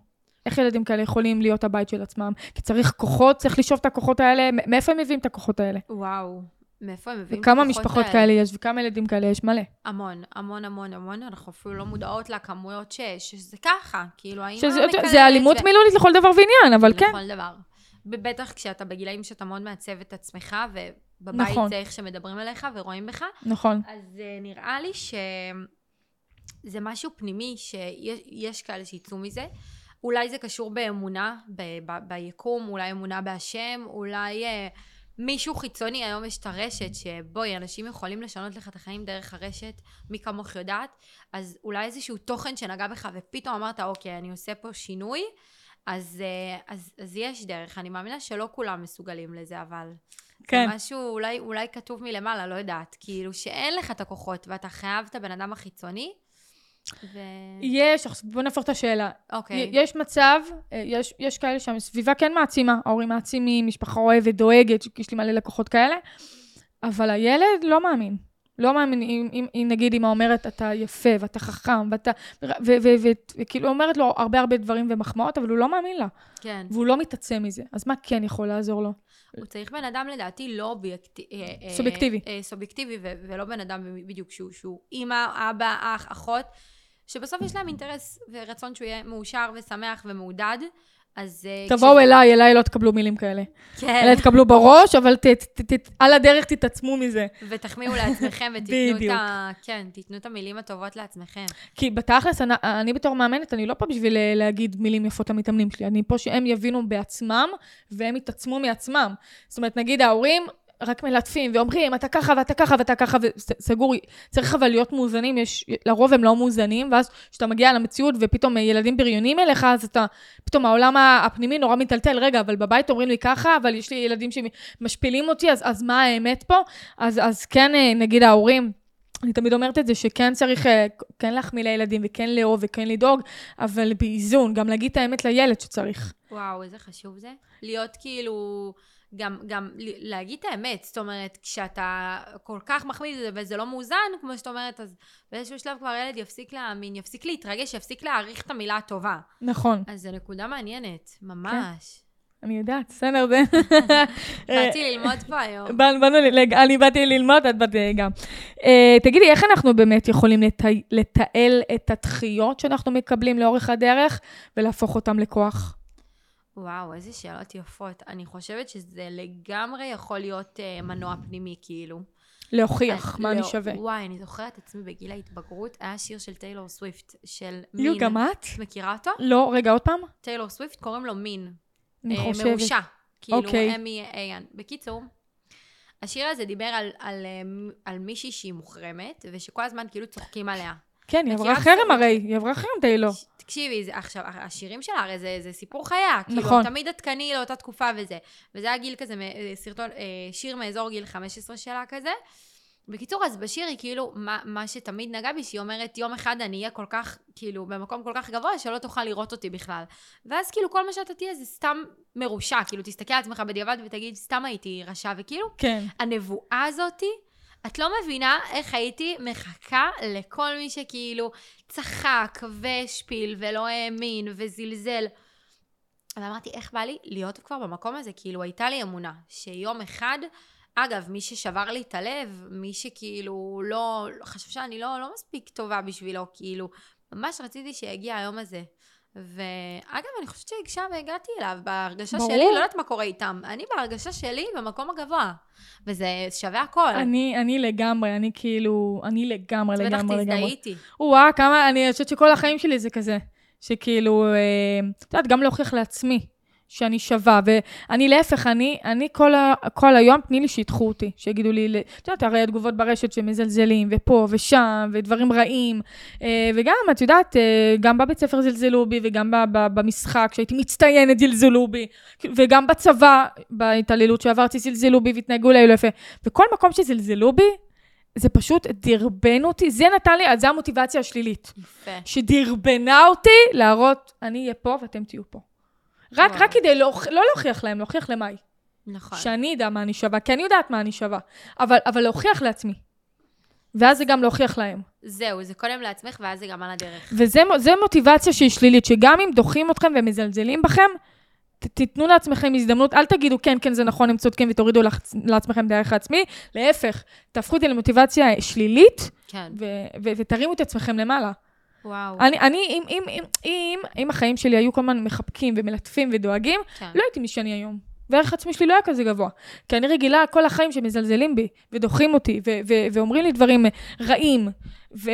איך ילדים כאלה יכולים להיות הבית של עצמם? כי צריך כוחות, צריך לשאוב את הכוחות האלה, מאיפה הם מביאים את הכוחות האלה? וואו, מאיפה הם מביאים וכמה משפחות? כאלה יש, וכמה ילדים כאלה יש? מלא. המון, המון, המון, המון, אנחנו אפילו לא מודעות לכמויות ש, שזה ככה, כאילו, האמא שזה, מקללת זה אלימות ו- מילולית לכל דבר ועניין, אבל כן. לכל דבר. בטח כשאתה בגילאים שאתה מאוד מעצב את עצמך, ובבית נכון. זה איך שמדברים עליך ורואים בך, נכון. אז uh, נראה לי שזה משהו פנימי, שיש יש כאלה שיצאו מזה. אולי זה קשור באמונה, ב, ב, ביקום, אולי אמונה בהשם, אולי uh, מישהו חיצוני, היום יש את הרשת, שבואי, אנשים יכולים לשנות לך את החיים דרך הרשת, מי כמוך יודעת, אז אולי איזשהו תוכן שנגע בך, ופתאום אמרת, אוקיי, אני עושה פה שינוי, אז, uh, אז, אז יש דרך. אני מאמינה שלא כולם מסוגלים לזה, אבל... כן. זה משהו אולי, אולי כתוב מלמעלה, לא יודעת. כאילו שאין לך את הכוחות ואתה חייב את הבן אדם החיצוני. ו... יש, בוא נהפוך את השאלה. אוקיי. יש מצב, אה, יש, יש כאלה שהסביבה כן מעצימה, ההורים מעצימים, משפחה אוהבת, דואגת, יש לי מלא לקוחות כאלה, אבל הילד לא מאמין. לא מאמין, אם, אם, אם נגיד אמא אומרת, אתה יפה, ואתה חכם, ואתה... וכאילו אומרת לו הרבה הרבה דברים ומחמאות, אבל הוא לא מאמין לה, כן. והוא לא מתעצם מזה. אז מה כן יכול לעזור לו? הוא צריך בן אדם לדעתי לא אובייקטיבי. סובייקטיבי. סובייקטיבי, ו- ולא בן אדם בדיוק שהוא, שהוא אימא, אבא, אח, אחות, שבסוף יש להם אינטרס ורצון שהוא יהיה מאושר ושמח ומעודד. אז... אה, תבואו כשזה- אליי, אליי לא תקבלו מילים כאלה. כן. אלא תקבלו בראש, אבל ת, ת, ת, על הדרך תתעצמו מזה. ותחמיאו לעצמכם ותיתנו את. ה... כן, תיתנו את המילים הטובות לעצמכם. כי בתכלס, אני, אני בתור מאמנת, אני לא פה בשביל אה, להגיד מילים יפות למתאמנים שלי, אני פה שהם יבינו בעצמם, והם יתעצמו מעצמם. זאת אומרת, נגיד ההורים רק מלטפים ואומרים, אתה ככה ואתה ככה ואתה ככה, וסגור, צריך אבל להיות מאוזנים, יש, לרוב הם לא מאוזנים, ואז כשאתה מגיע למציאות ופתאום ילדים בריונים אליך, אז אתה, פתאום העולם הפנימי נורא מטלטל, רגע, אבל בבית אומרים לי ככה, אבל יש לי ילדים שמשפילים אותי, אז, אז מה האמת פה? אז, אז כן, אה, נגיד ההורים, אני תמיד אומרת את זה, שכן צריך אה, כן להחמיא לילדים, וכן לאהוב, וכן לדאוג, אבל באיזון, גם להגיד את האמת לילד שצריך. וואו, איזה חשוב זה. להיות כאילו, גם, גם להגיד את האמת. זאת אומרת, כשאתה כל כך מחמיא לזה וזה לא מאוזן, כמו שאת אומרת, אז באיזשהו שלב כבר הילד יפסיק להאמין, יפסיק להתרגש, יפסיק להעריך את המילה הטובה. נכון, אז זו נקודה מעניינת, ממש. אני יודעת, בסדר, זה... באתי ללמוד פה היום. באנו, אני באתי ללמוד, את באת אה, גם. אה, תגידי, איך אנחנו באמת יכולים לת- לתעל את הדחיות שאנחנו מקבלים לאורך הדרך ולהפוך אותם לכוח? וואו, איזה שאלות יפות. אני חושבת שזה לגמרי יכול להיות אה, מנוע פנימי, כאילו. להוכיח מה לא, אני שווה. וואי, אני זוכרת את עצמי בגיל ההתבגרות, היה שיר של טיילור סוויפט, של יו, מין. גם את? את מכירה אותו? לא, רגע, עוד פעם? טיילור סוויפט קוראים לו מין. אני אה, חושבת. מרושע. כאילו, אוקיי. M-E-A-N. בקיצור, השיר הזה דיבר על, על, אה, על מישהי שהיא מוחרמת, ושכל הזמן כאילו צוחקים עליה. כן, היא עברה חרם? הרי, היא עברה חרם טיילור. ש- תקשיבי, זה, עכשיו, השירים שלה הרי זה, זה סיפור חיה. כאילו, נכון. הם תמיד עדכני לאותה תקופה וזה. וזה היה גיל כזה, אה, סרטון, אה, שיר מאזור גיל 15 שלה כזה. בקיצור, אז בשיר היא כאילו, מה, מה שתמיד נגע בי, שהיא אומרת, יום אחד אני אהיה כל כך, כאילו, במקום כל כך גבוה, שלא תוכל לראות אותי בכלל. ואז כאילו, כל מה שאתה תהיה זה סתם מרושע, כאילו, תסתכל על עצמך בדיעבד ותגיד, סתם הייתי רשע, וכאילו, כן. הנבואה הזאתי, את לא מבינה איך הייתי מחכה לכל מי שכאילו צחק והשפיל ולא האמין וזלזל. ואמרתי, איך בא לי להיות כבר במקום הזה? כאילו, הייתה לי אמונה שיום אחד, אגב, מי ששבר לי את הלב, מי שכאילו לא, חשב שאני לא, לא מספיק טובה בשבילו, כאילו, ממש רציתי שיגיע היום הזה. ואגב, אני חושבת ששם הגעתי אליו, בהרגשה ברור. שלי, לא יודעת מה קורה איתם. אני בהרגשה שלי במקום הגבוה. וזה שווה הכל. אני, אני לגמרי, אני כאילו, אני לגמרי, בטח לגמרי, תזדהי לגמרי. איתי. וואה, כמה, אני חושבת שכל החיים שלי זה כזה. שכאילו, אה, את יודעת, גם להוכיח לעצמי, שאני שווה, ואני להפך, אני, אני כל, ה, כל היום, תני לי שידחו אותי, שיגידו לי, את יודעת, הרי התגובות ברשת שמזלזלים, ופה ושם, ודברים רעים, אה, וגם, את יודעת, אה, גם בבית ספר זלזלו בי, וגם במשחק, כשהייתי מצטיינת זלזלו בי, וגם בצבא, בהתעללות שעברתי, זלזלו בי והתנהגו אליי לא יפה. וכל מקום שזלזלו בי, זה פשוט דרבן אותי, זה נתן לי, זה המוטיבציה השלילית. יפה. שדרבנה אותי להראות, אני אהיה פה ואתם תהיו פה. רק. רק כדי להוכ... לא להוכיח להם, להוכיח למאי. נכון. שאני אדע מה אני שווה, כי אני יודעת מה אני שווה. אבל, אבל להוכיח לעצמי. ואז זה גם להוכיח להם. זהו, זה קודם לעצמך, ואז זה גם על הדרך. וזה מו- זה מוטיבציה שהיא שלילית, שגם אם דוחים אתכם ומזלזלים בכם, ת, תיתנו לעצמכם הזדמנות, אל תגידו, כן, כן, זה נכון, הם צודקים, ותורידו לעצמכם דרך העצמי. להפך, תהפכו את זה למוטיבציה שלילית, כן. ו, ו, ותרימו את עצמכם למעלה. וואו. אני, אני אם, אם, אם, אם, אם החיים שלי היו כל הזמן מחבקים ומלטפים ודואגים, כן. לא הייתי מי שאני היום. וערך עצמי שלי לא היה כזה גבוה. כי אני רגילה כל החיים שמזלזלים בי, ודוחים אותי, ו- ו- ואומרים לי דברים רעים. ו-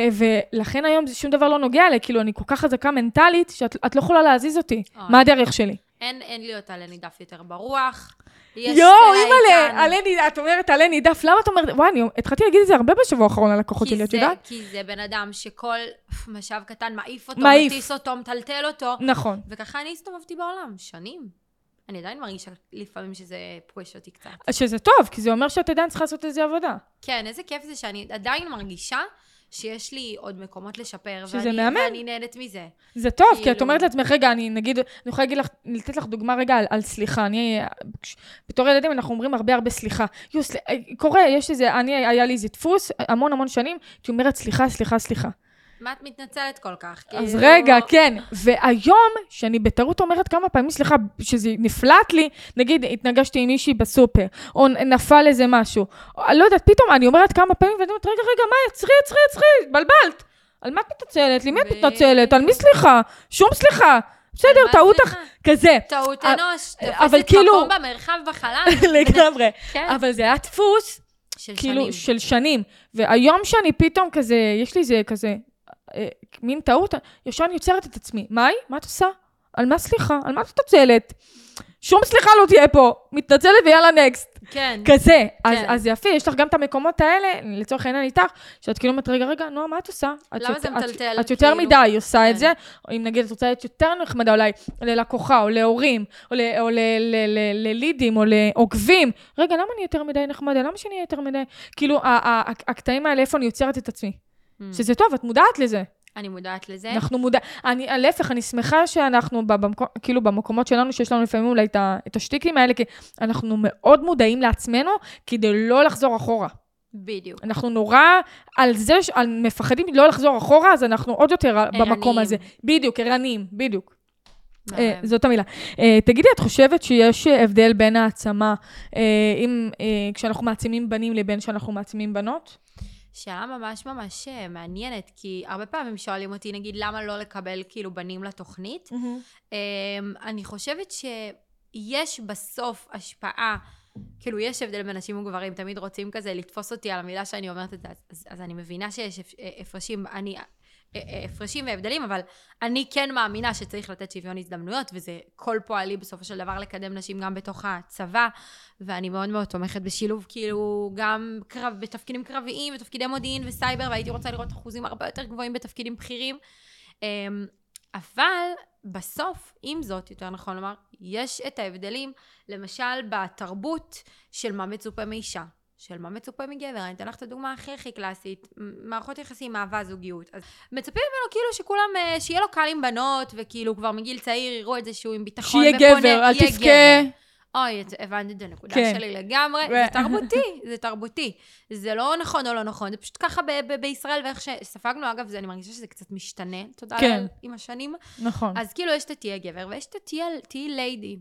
ולכן היום זה שום דבר לא נוגע לי, כאילו, אני כל כך חזקה מנטלית, שאת את לא יכולה להזיז אותי. אוי. מה הדרך שלי? אין, אין להיות עלה נידף יותר ברוח. יואו, אימא'לה. עלה נידף, את אומרת עלה נידף, למה את אומרת, וואי, אני התחלתי להגיד את זה הרבה בשבוע האחרון ללקוחות כי שלי, את יודעת? כי זה בן אדם שכל משאב קטן מעיף אותו, מעיף. מטיס אותו, מטלטל אותו. נכון. וככה אני הסתובבתי בעולם, שנים. אני עדיין מרגישה לפעמים שזה פוגש אותי קצת. שזה טוב, כי זה אומר שאת עדיין צריכה לעשות איזה עבודה. כן, איזה כיף זה שאני עדיין מרגישה שיש לי עוד מקומות לשפר. שזה ואני, מהמם. ואני נהנית מזה. זה טוב, כי את כאילו- אומרת לעצמך, רגע, אני נגיד, אני יכולה להגיד לך, לתת לך דוגמה רגע על, על סליחה. אני, בתור ילדים אנחנו אומרים הרבה הרבה סליחה. יו, סל... קורה, יש איזה, אני, היה לי איזה דפוס המון המון שנים, הייתי אומרת סליחה, סליחה, סליחה. מה את מתנצלת כל כך? אז כאילו- רגע, כן. והיום, שאני בטעות אומרת כמה פעמים סליחה, שזה נפלט לי, נגיד, התנגשתי עם מישהי בסופר, או נפל איזה משהו, או, אני לא יודעת, פתאום אני אומרת כמה פעמים, ואני אומרת, רגע, רגע, מה, עצרי, עצרי, עצרי, התבלבלת. על מה את מתנצלת? למי את מתנצלת? על מי סליחה? שום סליחה. בסדר, טעות? אח... כזה. טעות אנוש, אבל תופסת כאילו- מקום במרחב בחלל. לגמרי. כן, אבל זה היה דפוס, של כאילו, שנים. של שנים. והיום שאני פתאום כזה, יש לי איזה כזה, אה, מין טעות, ישר אני יוצרת את עצמי. מאי, מה את עושה? על מה סליחה? על מה את מתנצלת? שום סליחה לא תהיה פה. מתנצלת ויאללה נקסט. כן. כזה. אז, כן. אז יפי, יש לך גם את המקומות האלה, לצורך העניין איתך, שאת כאילו אומרת, רגע, רגע, נועה, מה את עושה? את למה יות- זה את- מטלטל, את יותר כאילו? מדי עושה את כן. זה, או אם נגיד את רוצה להיות יותר נחמדה אולי ללקוחה, או להורים, או, ל, או ל, ל, ל, ללידים, או לעוקבים. רגע, למה אני יותר מדי נחמדה? למה שאני אהיה יותר מדי? כאילו, הקטעים האלה, איפה אני יוצרת את עצמי. Mm. שזה טוב, את מודעת לזה. אני מודעת לזה. אנחנו מודע... אני, להפך, אני שמחה שאנחנו, במקום, כאילו, במקומות שלנו, שיש לנו לפעמים אולי את, השטיקים האלה, כי אנחנו מאוד מודעים לעצמנו, כדי לא לחזור אחורה. בדיוק. אנחנו נורא על זה, על מפחדים לא לחזור אחורה, אז אנחנו עוד יותר במקום ערניים. הזה. בדיוק, ערניים, בדיוק. מהמם. זאת המילה. אה, תגידי, את חושבת שיש הבדל בין העצמה, אה, אם, כשאנחנו מעצימים בנים לבין כשאנחנו מעצימים בנות? שאלה ממש ממש אה, מעניינת, כי הרבה פעמים שואלים אותי, נגיד, למה לא לקבל כאילו בנים לתוכנית? אמ, אני חושבת שיש בסוף השפעה, כאילו יש הבדל בין נשים וגברים, תמיד רוצים כזה לתפוס אותי על המילה שאני אומרת את זה, אז, אז אני מבינה שיש הפ- הפרשים, אני, אה, אה, הפרשים והבדלים, אבל אני כן מאמינה שצריך לתת שוויון הזדמנויות, וזה כל פועלי בסופו של דבר לקדם נשים גם בתוך הצבא, ואני מאוד מאוד תומכת בשילוב כאילו גם קרב, בתפקידים קרביים, בתפקידי מודיעין וסייבר, והייתי רוצה לראות אחוזים הרבה יותר גבוהים בתפקידים בכירים. אמ, אבל בסוף, עם זאת, יותר נכון לומר, יש את ההבדלים, למשל בתרבות של מה מצופה מאישה, של מה מצופה מגבר. אני אתן לך את הדוגמה הכי הכי קלאסית, מערכות יחסים, אהבה, זוגיות. אז מצפים ממנו כאילו שכולם, אה, שיהיה לו קל עם בנות, וכאילו כבר מגיל צעיר יראו את זה שהוא עם ביטחון שיהיה ופונה, גבר, אל תבכה. גבר. אוי, את- הבנת את הנקודה כן. שלי לגמרי. ו- זה תרבותי, זה תרבותי. זה לא נכון או לא נכון, זה פשוט ככה ב- ב- בישראל, ואיך שספגנו, אגב, זה, אני מרגישה שזה קצת משתנה, תודה כן. לאל, עם השנים. נכון. אז כאילו יש את התהיה גבר, ויש את התהיה ליידי.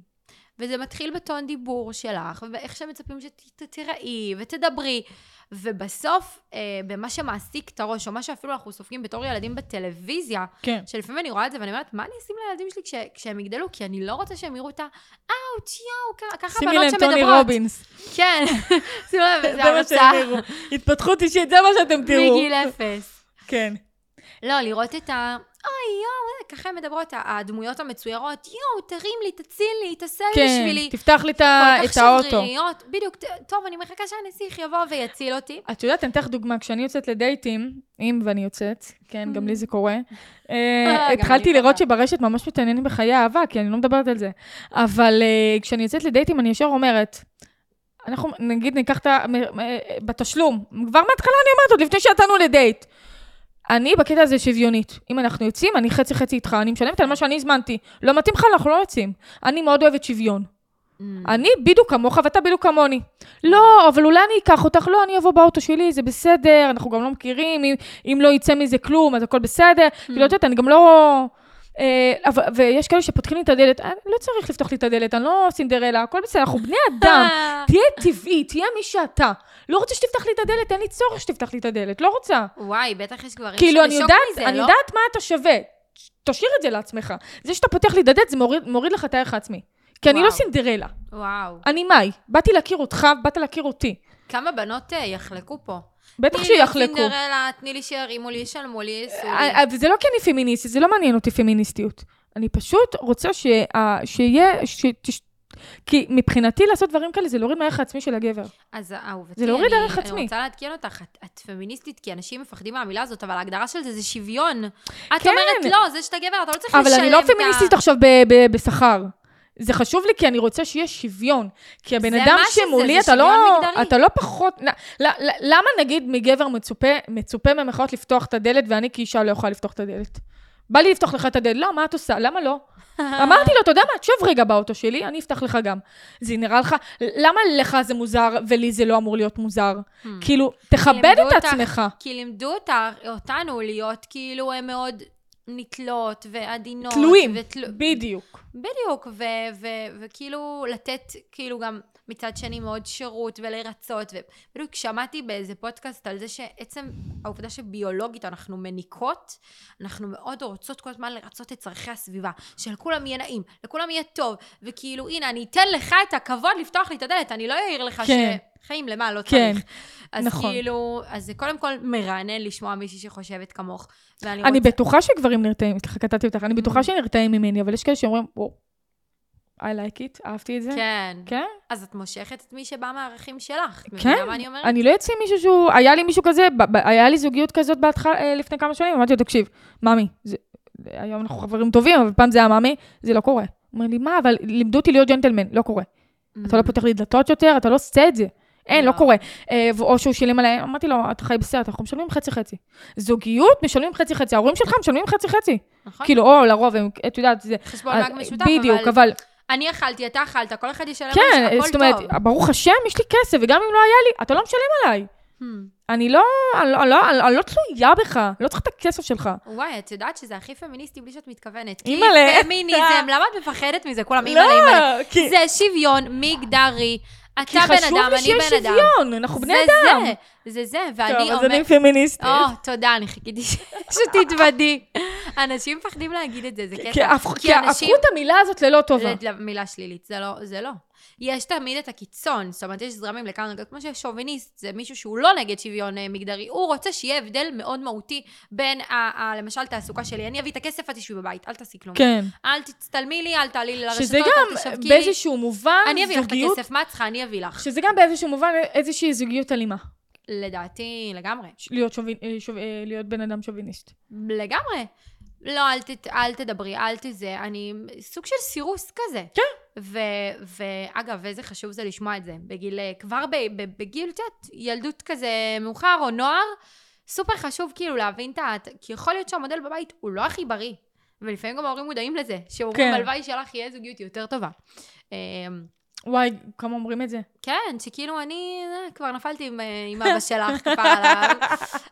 וזה מתחיל בטון דיבור שלך, ובאיך שמצפים שתיראי ותדברי. ובסוף, אה, במה שמעסיק את הראש, או מה שאפילו אנחנו סופגים בתור ילדים בטלוויזיה, כן. שלפעמים אני רואה את זה ואני אומרת, מה אני אשים לילדים שלי כש, כשהם יגדלו? כי אני לא רוצה שהם יראו את ה... אאוץ', יואו, ככה שימי בנות להם שמדברות. טוני רובינס. כן, שימו לב, זה יראו. התפתחות אישית, זה מה שאתם תראו. מגיל אפס. כן. לא, לראות את ה... אוי, יואו, איזה ככה הן מדברות, הדמויות המצוירות, יואו, תרים לי, תציל לי, תעשה לי כן, בשבילי. תפתח לי את ה- כל כך את האוטו. שבריריות. בדיוק, טוב, אני מחכה שהנסיך יבוא ויציל אותי. את יודעת, אני אתן לך דוגמה, כשאני יוצאת לדייטים, אם ואני יוצאת, כן, גם לי זה קורה, אה, גם התחלתי לראות. שברשת ממש מתעניינים בחיי אהבה, כי אני לא מדברת על זה. אבל אה, כשאני יוצאת לדייטים, אני ישר אומרת, אנחנו נגיד ניקח את ה... בתשלום, כבר מההתחלה אני אומרת, עוד לפני שיצאנו לדייט. אני בקטע הזה שוויונית. אם אנחנו יוצאים, אני חצי חצי איתך, אני משלמת על מה שאני הזמנתי. לא מתאים לך, אנחנו לא יוצאים. אני מאוד אוהבת שוויון. Mm. אני בדיוק כמוך ואתה בדיוק כמוני. לא, אבל אולי אני אקח אותך, לא, אני אבוא באוטו שלי, זה בסדר, אנחנו גם לא מכירים, אם, אם לא יצא מזה כלום, אז הכל בסדר. כאילו, את יודעת, אני גם לא... אה, אבל, ויש כאלה שפותחים לי את הדלת, "אה, לא צריך לפתוח לי את הדלת, אני לא סינדרלה, הכל בסדר, אנחנו בני אדם. תהיה טבעי, תהיה מי שאתה. לא רוצה שתפתח לי את הדלת, אין לי צורך שתפתח לי את הדלת, לא רוצה. וואי, בטח יש גברים כאילו, אני יודעת, מזה, אני לא? יודעת מה אתה שווה. תשאיר את זה לעצמך. זה שאתה פותח לי את הדלת, זה מוריד, מוריד לך את הערך העצמי. כי אני לא וואו. סינדרלה. וואו. אני מאי. באתי להכיר אותך, באת להכיר אותי. כמה בנות אה, יחלקו פה? בטח תני לי שיחלקו. סינדרלה, תני לי שירימו לי, ישלמו לי, יעשו לי. אה, אה, וזה לא כי אני פמיניסטית, זה לא מעניין אותי פמיניסטיות. אני פשוט רוצה שה- שיהיה, שתש- כי מבחינתי לעשות דברים כאלה זה להוריד מהערך העצמי של הגבר. אז אהובתי, זה להוריד אני- ערך עצמי. אני רוצה לעדכן אותך, את, את פמיניסטית כי אנשים מפחדים מהמילה הזאת, אבל ההגדרה של זה זה שוויון. את כן. אומרת, לא, זה שאתה גבר, אתה לא צריך לשלם אבל את ה... אני לא פמיניסטית עכשיו ב- ב- בשכר. זה חשוב לי כי אני רוצה שיהיה שוויון. כי הבן אדם שמולי, זה אתה לא, מגדרי. אתה לא פחות... ל- ל- ל- למה נגיד מגבר מצופה, מצופה ממך לפתוח את הדלת ואני כאישה לא יכולה לפתוח את הדלת? בא לי לפתוח לך את הדלת, לא, מה את עושה? למה לא? אמרתי לו, אתה יודע מה, תשב רגע באוטו שלי, אני אפתח לך גם. זה נראה לך, למה לך זה מוזר ולי זה לא אמור להיות מוזר? כאילו, תכבד את עצמך. כי לימדו אותנו להיות כאילו מאוד נתלות ועדינות. תלויים, ותל... בדיוק. בדיוק, ו- ו- וכאילו לתת כאילו גם מצד שני מאוד שירות ולרצות. ובדיוק שמעתי באיזה פודקאסט על זה שעצם העובדה שביולוגית אנחנו מניקות, אנחנו מאוד רוצות כל הזמן לרצות את צורכי הסביבה, שלכולם יהיה נעים, לכולם יהיה טוב, וכאילו הנה אני אתן לך את הכבוד לפתוח לי את הדלת, אני לא אעיר לך כן. שחיים למה לא כן, צריך. אז נכון. כאילו, אז זה קודם כל מרענן לשמוע מישהי שחושבת כמוך. אני רוצה... בטוחה שגברים נרתעים, סליחה, קטעתי אותך, אני Mm. בטוחה שנרתעים ממני, אבל יש כאלה שאומרים, וואו, I like it, אהבתי את זה. כן. כן? אז את מושכת את מי שבא מהערכים שלך. כן. מבינה מה אני אומרת? אני לא אצא עם מישהו שהוא, היה לי מישהו כזה, ב- היה לי זוגיות כזאת בהתחלה, אה, לפני כמה שנים, אמרתי לו, תקשיב, ממי, זה- היום אנחנו חברים טובים, אבל פעם זה היה ממי, זה לא קורה. הוא אומר לי, מה, אבל לימדו אותי להיות ג'נטלמן, לא קורה. אתה לא פותח לי דלתות יותר, אתה לא עושה את זה. אין, לא לא. קורה. אה, או שהוא שילם עליהם, אמרתי לו, אתה חי בסרט, אנחנו משלמים חצי-חצי. זוגיות, משלמים חצי-חצי. ההורים שלך משלמים חצי-חצי. נכון? כאילו, או לרוב, הם- את יודעת, זה... חשבון אה, בנק משותף, בדיוק, אבל אבל אני אכלתי, אתה אכלת, כל אחד ישלם על כן, זה, הכל זאת אומרת, טוב. ברוך השם, יש לי כסף, וגם אם לא היה לי, אתה לא משלם עליי. Hmm. אני לא, אני לא, אני לא, אני לא תלויה בך, לא צריך את הכסף שלך. וואי, את יודעת שזה הכי פמיניסטי בלי שאת מתכוונת. כי אימא'לה. פמיניזם, למה את מפחדת מזה? כולם אימא'לה, אימא'לה. לא, כי זה שוויון מגדרי. אתה כי בן חשוב אדם, לי אני שיהיה בן אדם. שוויון, אנחנו בני זה אדם. זה, זה זה, טוב, ואני אז אני אומרת... פמיניסטית. או, תודה, אני חיכיתי שתתוודי. אנשים מפחדים להגיד את זה, זה כי קטע. כי הפכו את המילה הזאת ללא טובה. מילה שלילית, זה לא, זה לא. יש תמיד את הקיצון, זאת אומרת, יש זרמים לכאן רגע, כמו ששוביניסט זה מישהו שהוא לא נגד שוויון אה, מגדרי, הוא רוצה שיהיה הבדל מאוד מהותי בין, ה, ה, למשל, תעסוקה שלי, אני אביא את הכסף, את תשבי בבית, אל תעשי כלום. כן. אל תצטלמי לי, אל תעלי לי לרשתות, אל תשווקי לי. באיזשהו מובן אני אביא לך את זוגיות, הכסף, מה את צריכה? אני אביא לך. שזה גם באיזשהו מובן איזושהי זוגיות אלימה. לדעתי, לגמרי. להיות אה, שוב- אה, להיות בן אדם שוביניסט. לגמרי. לא, אל, ת, אל תדברי, אל תזה. אני... סוג של סירוס כזה. כן. ו- ואגב, איזה חשוב זה לשמוע את זה. בגיל, כבר ב, ב, בגיל, את יודעת, ילדות כזה מאוחר או נוער, סופר חשוב כאילו להבין את ה... כי יכול להיות שהמודל בבית הוא לא הכי בריא. ולפעמים גם ההורים מודעים לזה. שאומרים, כן. הלוואי שלך יהיה זוגיות יותר טובה. וואי, כמה אומרים את זה? כן, שכאילו אני אה, כבר נפלתי עם, אה, עם אבא שלך, כפרה עליו.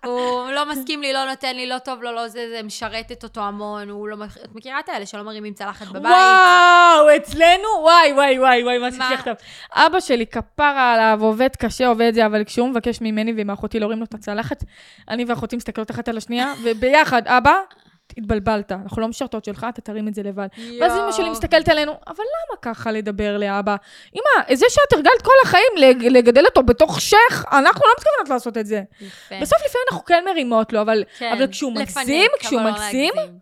הוא לא מסכים לי, לא נותן לי, לא טוב לו, לא זה, זה משרתת אותו המון. הוא לא... את מכירה את האלה שלא מרימים צלחת בבית? וואו, אצלנו? וואי, וואי, וואי, וואי, מה עשיתי? עכשיו? אבא שלי כפרה עליו, עובד קשה, עובד זה, אבל כשהוא מבקש ממני ומאחותי להורים לו את הצלחת, אני ואחותי מסתכלות אחת על השנייה, וביחד, אבא, התבלבלת, אנחנו לא משרתות שלך, אתה תרים את זה לבד. ואז אמא שלי מסתכלת עלינו, אבל למה ככה לדבר לאבא? אמא, זה שאת הרגלת כל החיים לג- לגדל אותו בתוך שייח, אנחנו לא מתכוונות לעשות את זה. יפה. בסוף לפעמים אנחנו כן מרימות לו, אבל כן, אבל כשהוא לפנק, מגזים, אבל כשהוא לא מגזים, להגזים.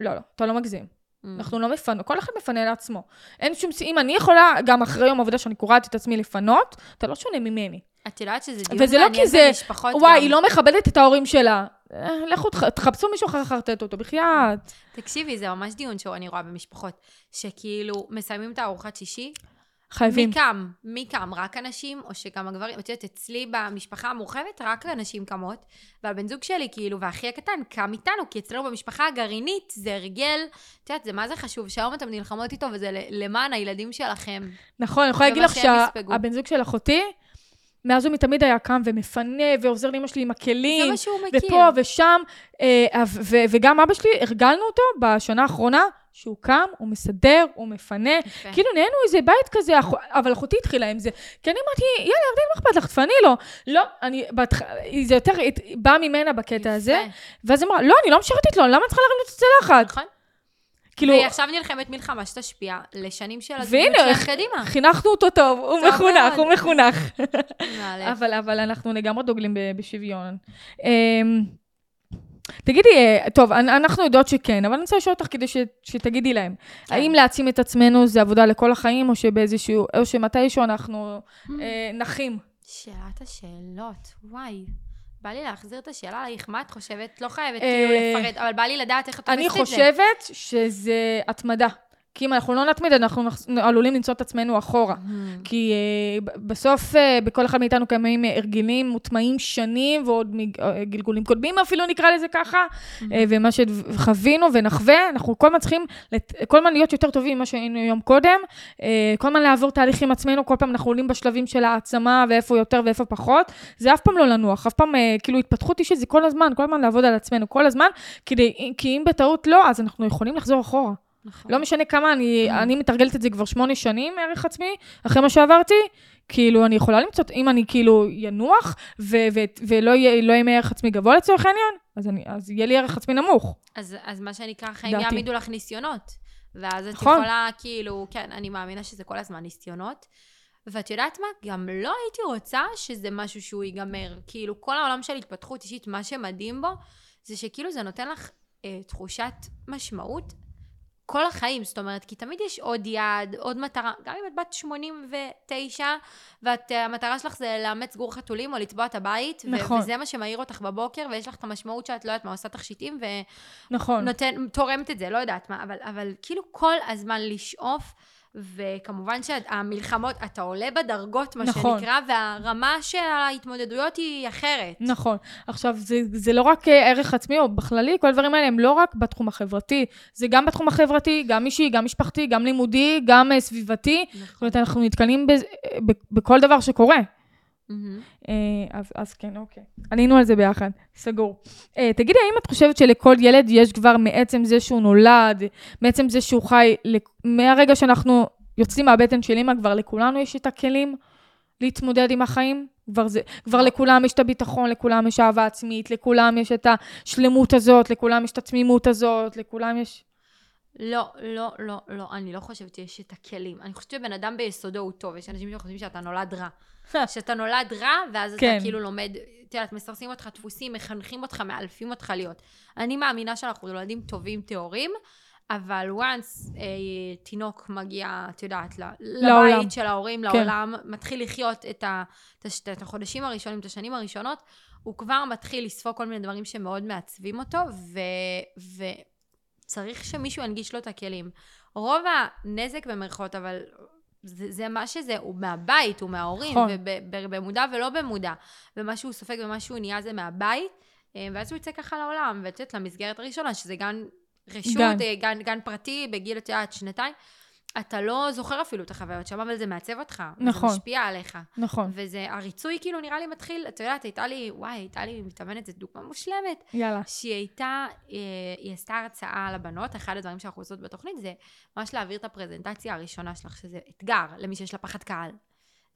לא, לא, אתה לא מגזים. Mm. אנחנו לא מפנו, כל אחד מפנה לעצמו. אין שום, אם אני יכולה, גם אחרי יום עבודה שאני קורעת את עצמי לפנות, אתה לא שונה ממני. את יודעת שזה דיון וזה לא מעניין כי זה, במשפחות וואי, גם. היא לא מכבדת את ההורים שלה. אה, לכו, תח- תחפשו מישהו אחר לחרטט אותו, בחייאת. תקשיבי, זה ממש דיון שאני רואה במשפחות, שכאילו מסיימים את הארוחת שישי, חייבים. מי קם? מי קם? רק הנשים, או שגם הגברים? את יודעת, אצלי במשפחה המורחבת, רק הנשים קמות, והבן זוג שלי, כאילו, והאחי הקטן, קם איתנו, כי אצלנו במשפחה הגרעינית זה הרגל, את יודעת, זה מה זה חשוב, שהיום אתן נלחמות איתו, וזה למען הילדים שלכם. נכון, אני יכולה להגיד לך. שהבן זוג של אחותי, מאז הוא מתמיד היה קם ומפנה ועוזר לאמא שלי עם זה הכלים. מה שהוא מכיר. ופה ושם, אה, וגם אבא שלי, הרגלנו אותו בשנה האחרונה, שהוא קם, הוא מסדר, הוא מפנה. יפה. כאילו נהיינו איזה בית כזה, אבל אחותי התחילה עם זה. כי אני אמרתי, יאללה, ירדן, מה אכפת לך? תפני לו. לא, אני, בהתח... זה יותר בא ממנה בקטע הזה. ואז אמרה, לא, אני לא משרתת לו, למה אני צריכה להרים לו את הצלחת? נכון. כאילו, והיא עכשיו נלחמת מלחמה שתשפיע לשנים של הזוגיות והנה, איך- קדימה. חינכנו אותו טוב, הוא מחונך. הוא מחונך. אבל, אבל אנחנו לגמרי דוגלים ב- בשוויון. אמ, תגידי, אה, טוב, אנ- אנחנו יודעות שכן, אבל אני רוצה לשאול אותך כדי ש, שתגידי להם. כן. האם להעצים את עצמנו זה עבודה לכל החיים, או שבאיזשהו, או שמתישהו אנחנו אה, נחים? שאלת השאלות, וואי. בא לי להחזיר את השאלה עלייך, מה את חושבת? לא חייבת אה, כאילו לפרט, אבל בא לי לדעת איך את אני תופסת את זה. חושבת שזה התמדה. כי אם אנחנו לא נתמיד, אנחנו נח- עלולים למצוא את עצמנו אחורה. כי אה, ב- בסוף אה, בכל אחד מאיתנו קיימים הרגלים מוטמעים שנים ועוד אה, גלגולים קודמים אפילו נקרא לזה ככה, אה, ומה שחווינו ונחווה, אנחנו כל הזמן צריכים, לת- כל הזמן להיות יותר טובים ממה שהיינו יום קודם, אה, כל הזמן לעבור תהליך עם עצמנו, כל פעם אנחנו עולים בשלבים של העצמה ואיפה יותר ואיפה פחות, זה אף פעם לא לנוח, אף פעם אה, כאילו התפתחות אישית זה כל הזמן, כל הזמן לעבוד על עצמנו, כל הזמן, כדי, כי אם בטעות לא, אז אנחנו יכולים לחזור אחורה. נכון. לא משנה כמה, אני, אני מתרגלת את זה כבר שמונה שנים, ערך עצמי, אחרי מה שעברתי, כאילו, אני יכולה למצוא, אם אני כאילו ינוח, ו- ו- ולא יהיה לא יהיה ערך עצמי גבוה לצורך העניין, אז, אני, אז יהיה לי ערך עצמי נמוך. אז, אז מה שנקרא, דעתי. יעמידו לך ניסיונות. ואז את נכון. יכולה, כאילו, כן, אני מאמינה שזה כל הזמן ניסיונות. ואת יודעת מה? גם לא הייתי רוצה שזה משהו שהוא ייגמר. כאילו, כל העולם של התפתחות אישית, מה שמדהים בו, זה שכאילו זה נותן לך אה, תחושת משמעות כל החיים. זאת אומרת, כי תמיד יש עוד יעד, עוד מטרה. גם אם את בת 89, והמטרה שלך זה לאמץ גור חתולים או לצבוע את הבית, נכון. וזה מה שמעיר אותך בבוקר, ויש לך את המשמעות שאת לא יודעת מה, עושה תכשיטים, ו... נכון. תורמת את זה, לא יודעת מה, אבל, אבל כאילו כל הזמן לשאוף, וכמובן שהמלחמות, אתה עולה בדרגות, מה נכון. שנקרא, והרמה של ההתמודדויות היא אחרת. נכון. עכשיו, זה, זה לא רק אה, ערך עצמי, או בכללי, כל הדברים האלה הם לא רק בתחום החברתי, זה גם בתחום החברתי, גם אישי, גם משפחתי, גם לימודי, גם אה, סביבתי. זאת נכון. אומרת, אנחנו נתקלים אה, בכל דבר שקורה. מהמם. אה, אז, אז כן, אוקיי. עלינו על זה ביחד, סגור. אה, תגידי, האם את חושבת שלכל ילד יש כבר מעצם זה שהוא נולד, מעצם זה שהוא חי, מהרגע שאנחנו יוצאים מהבטן של אימא, כבר לכולנו יש את הכלים להתמודד עם החיים? כבר, זה, כבר לכולם יש את הביטחון, לכולם יש אהבה עצמית, לכולם יש את השלמות הזאת, לכולם יש את התמימות הזאת, לכולם יש... לא, לא, לא, לא, אני לא חושבת שיש את הכלים. אני חושבת שבן אדם ביסודו הוא טוב, יש אנשים שחושבים שאתה נולד רע. שאתה נולד רע, ואז כן. אתה כאילו לומד, את יודעת, מסרסים אותך דפוסים, מחנכים אותך, מאלפים אותך להיות. אני מאמינה שאנחנו ילדים טובים, טהורים, אבל once אה, תינוק מגיע, את יודעת, לעולם. לבית של ההורים, כן. לעולם, מתחיל לחיות את, ה, את, החודשים הראשונים, את השנים הראשונות, הוא כבר מתחיל לספוג כל מיני דברים שמאוד מעצבים אותו, ו, וצריך שמישהו ינגיש לו את הכלים. רוב הנזק במרכאות, אבל זה, זה מה שזה, הוא מהבית, הוא מההורים, נכון. ובמודע ולא במודע. ומה שהוא סופג ומה שהוא נהיה זה מהבית, אה, ואז הוא יצא ככה לעולם, ואת יודעת, למסגרת הראשונה, שזה גן רשות, גן. גן, גן, גן פרטי, בגיל, את יודעת, שנתיים. אתה לא זוכר אפילו את החוויות שם, אבל זה מעצב אותך. נכון. זה משפיע עליך. נכון, וזה, הריצוי כאילו נראה לי מתחיל, את יודעת, הייתה לי, וואי, הייתה לי מתאמנת, זו דוגמה מושלמת. יאללה. שהיא הייתה, אה, היא עשתה הרצאה לבנות, אחד הדברים שאנחנו עושות בתוכנית זה ממש להעביר את הפרזנטציה הראשונה שלך, שזה אתגר למי שיש לה פחד קהל.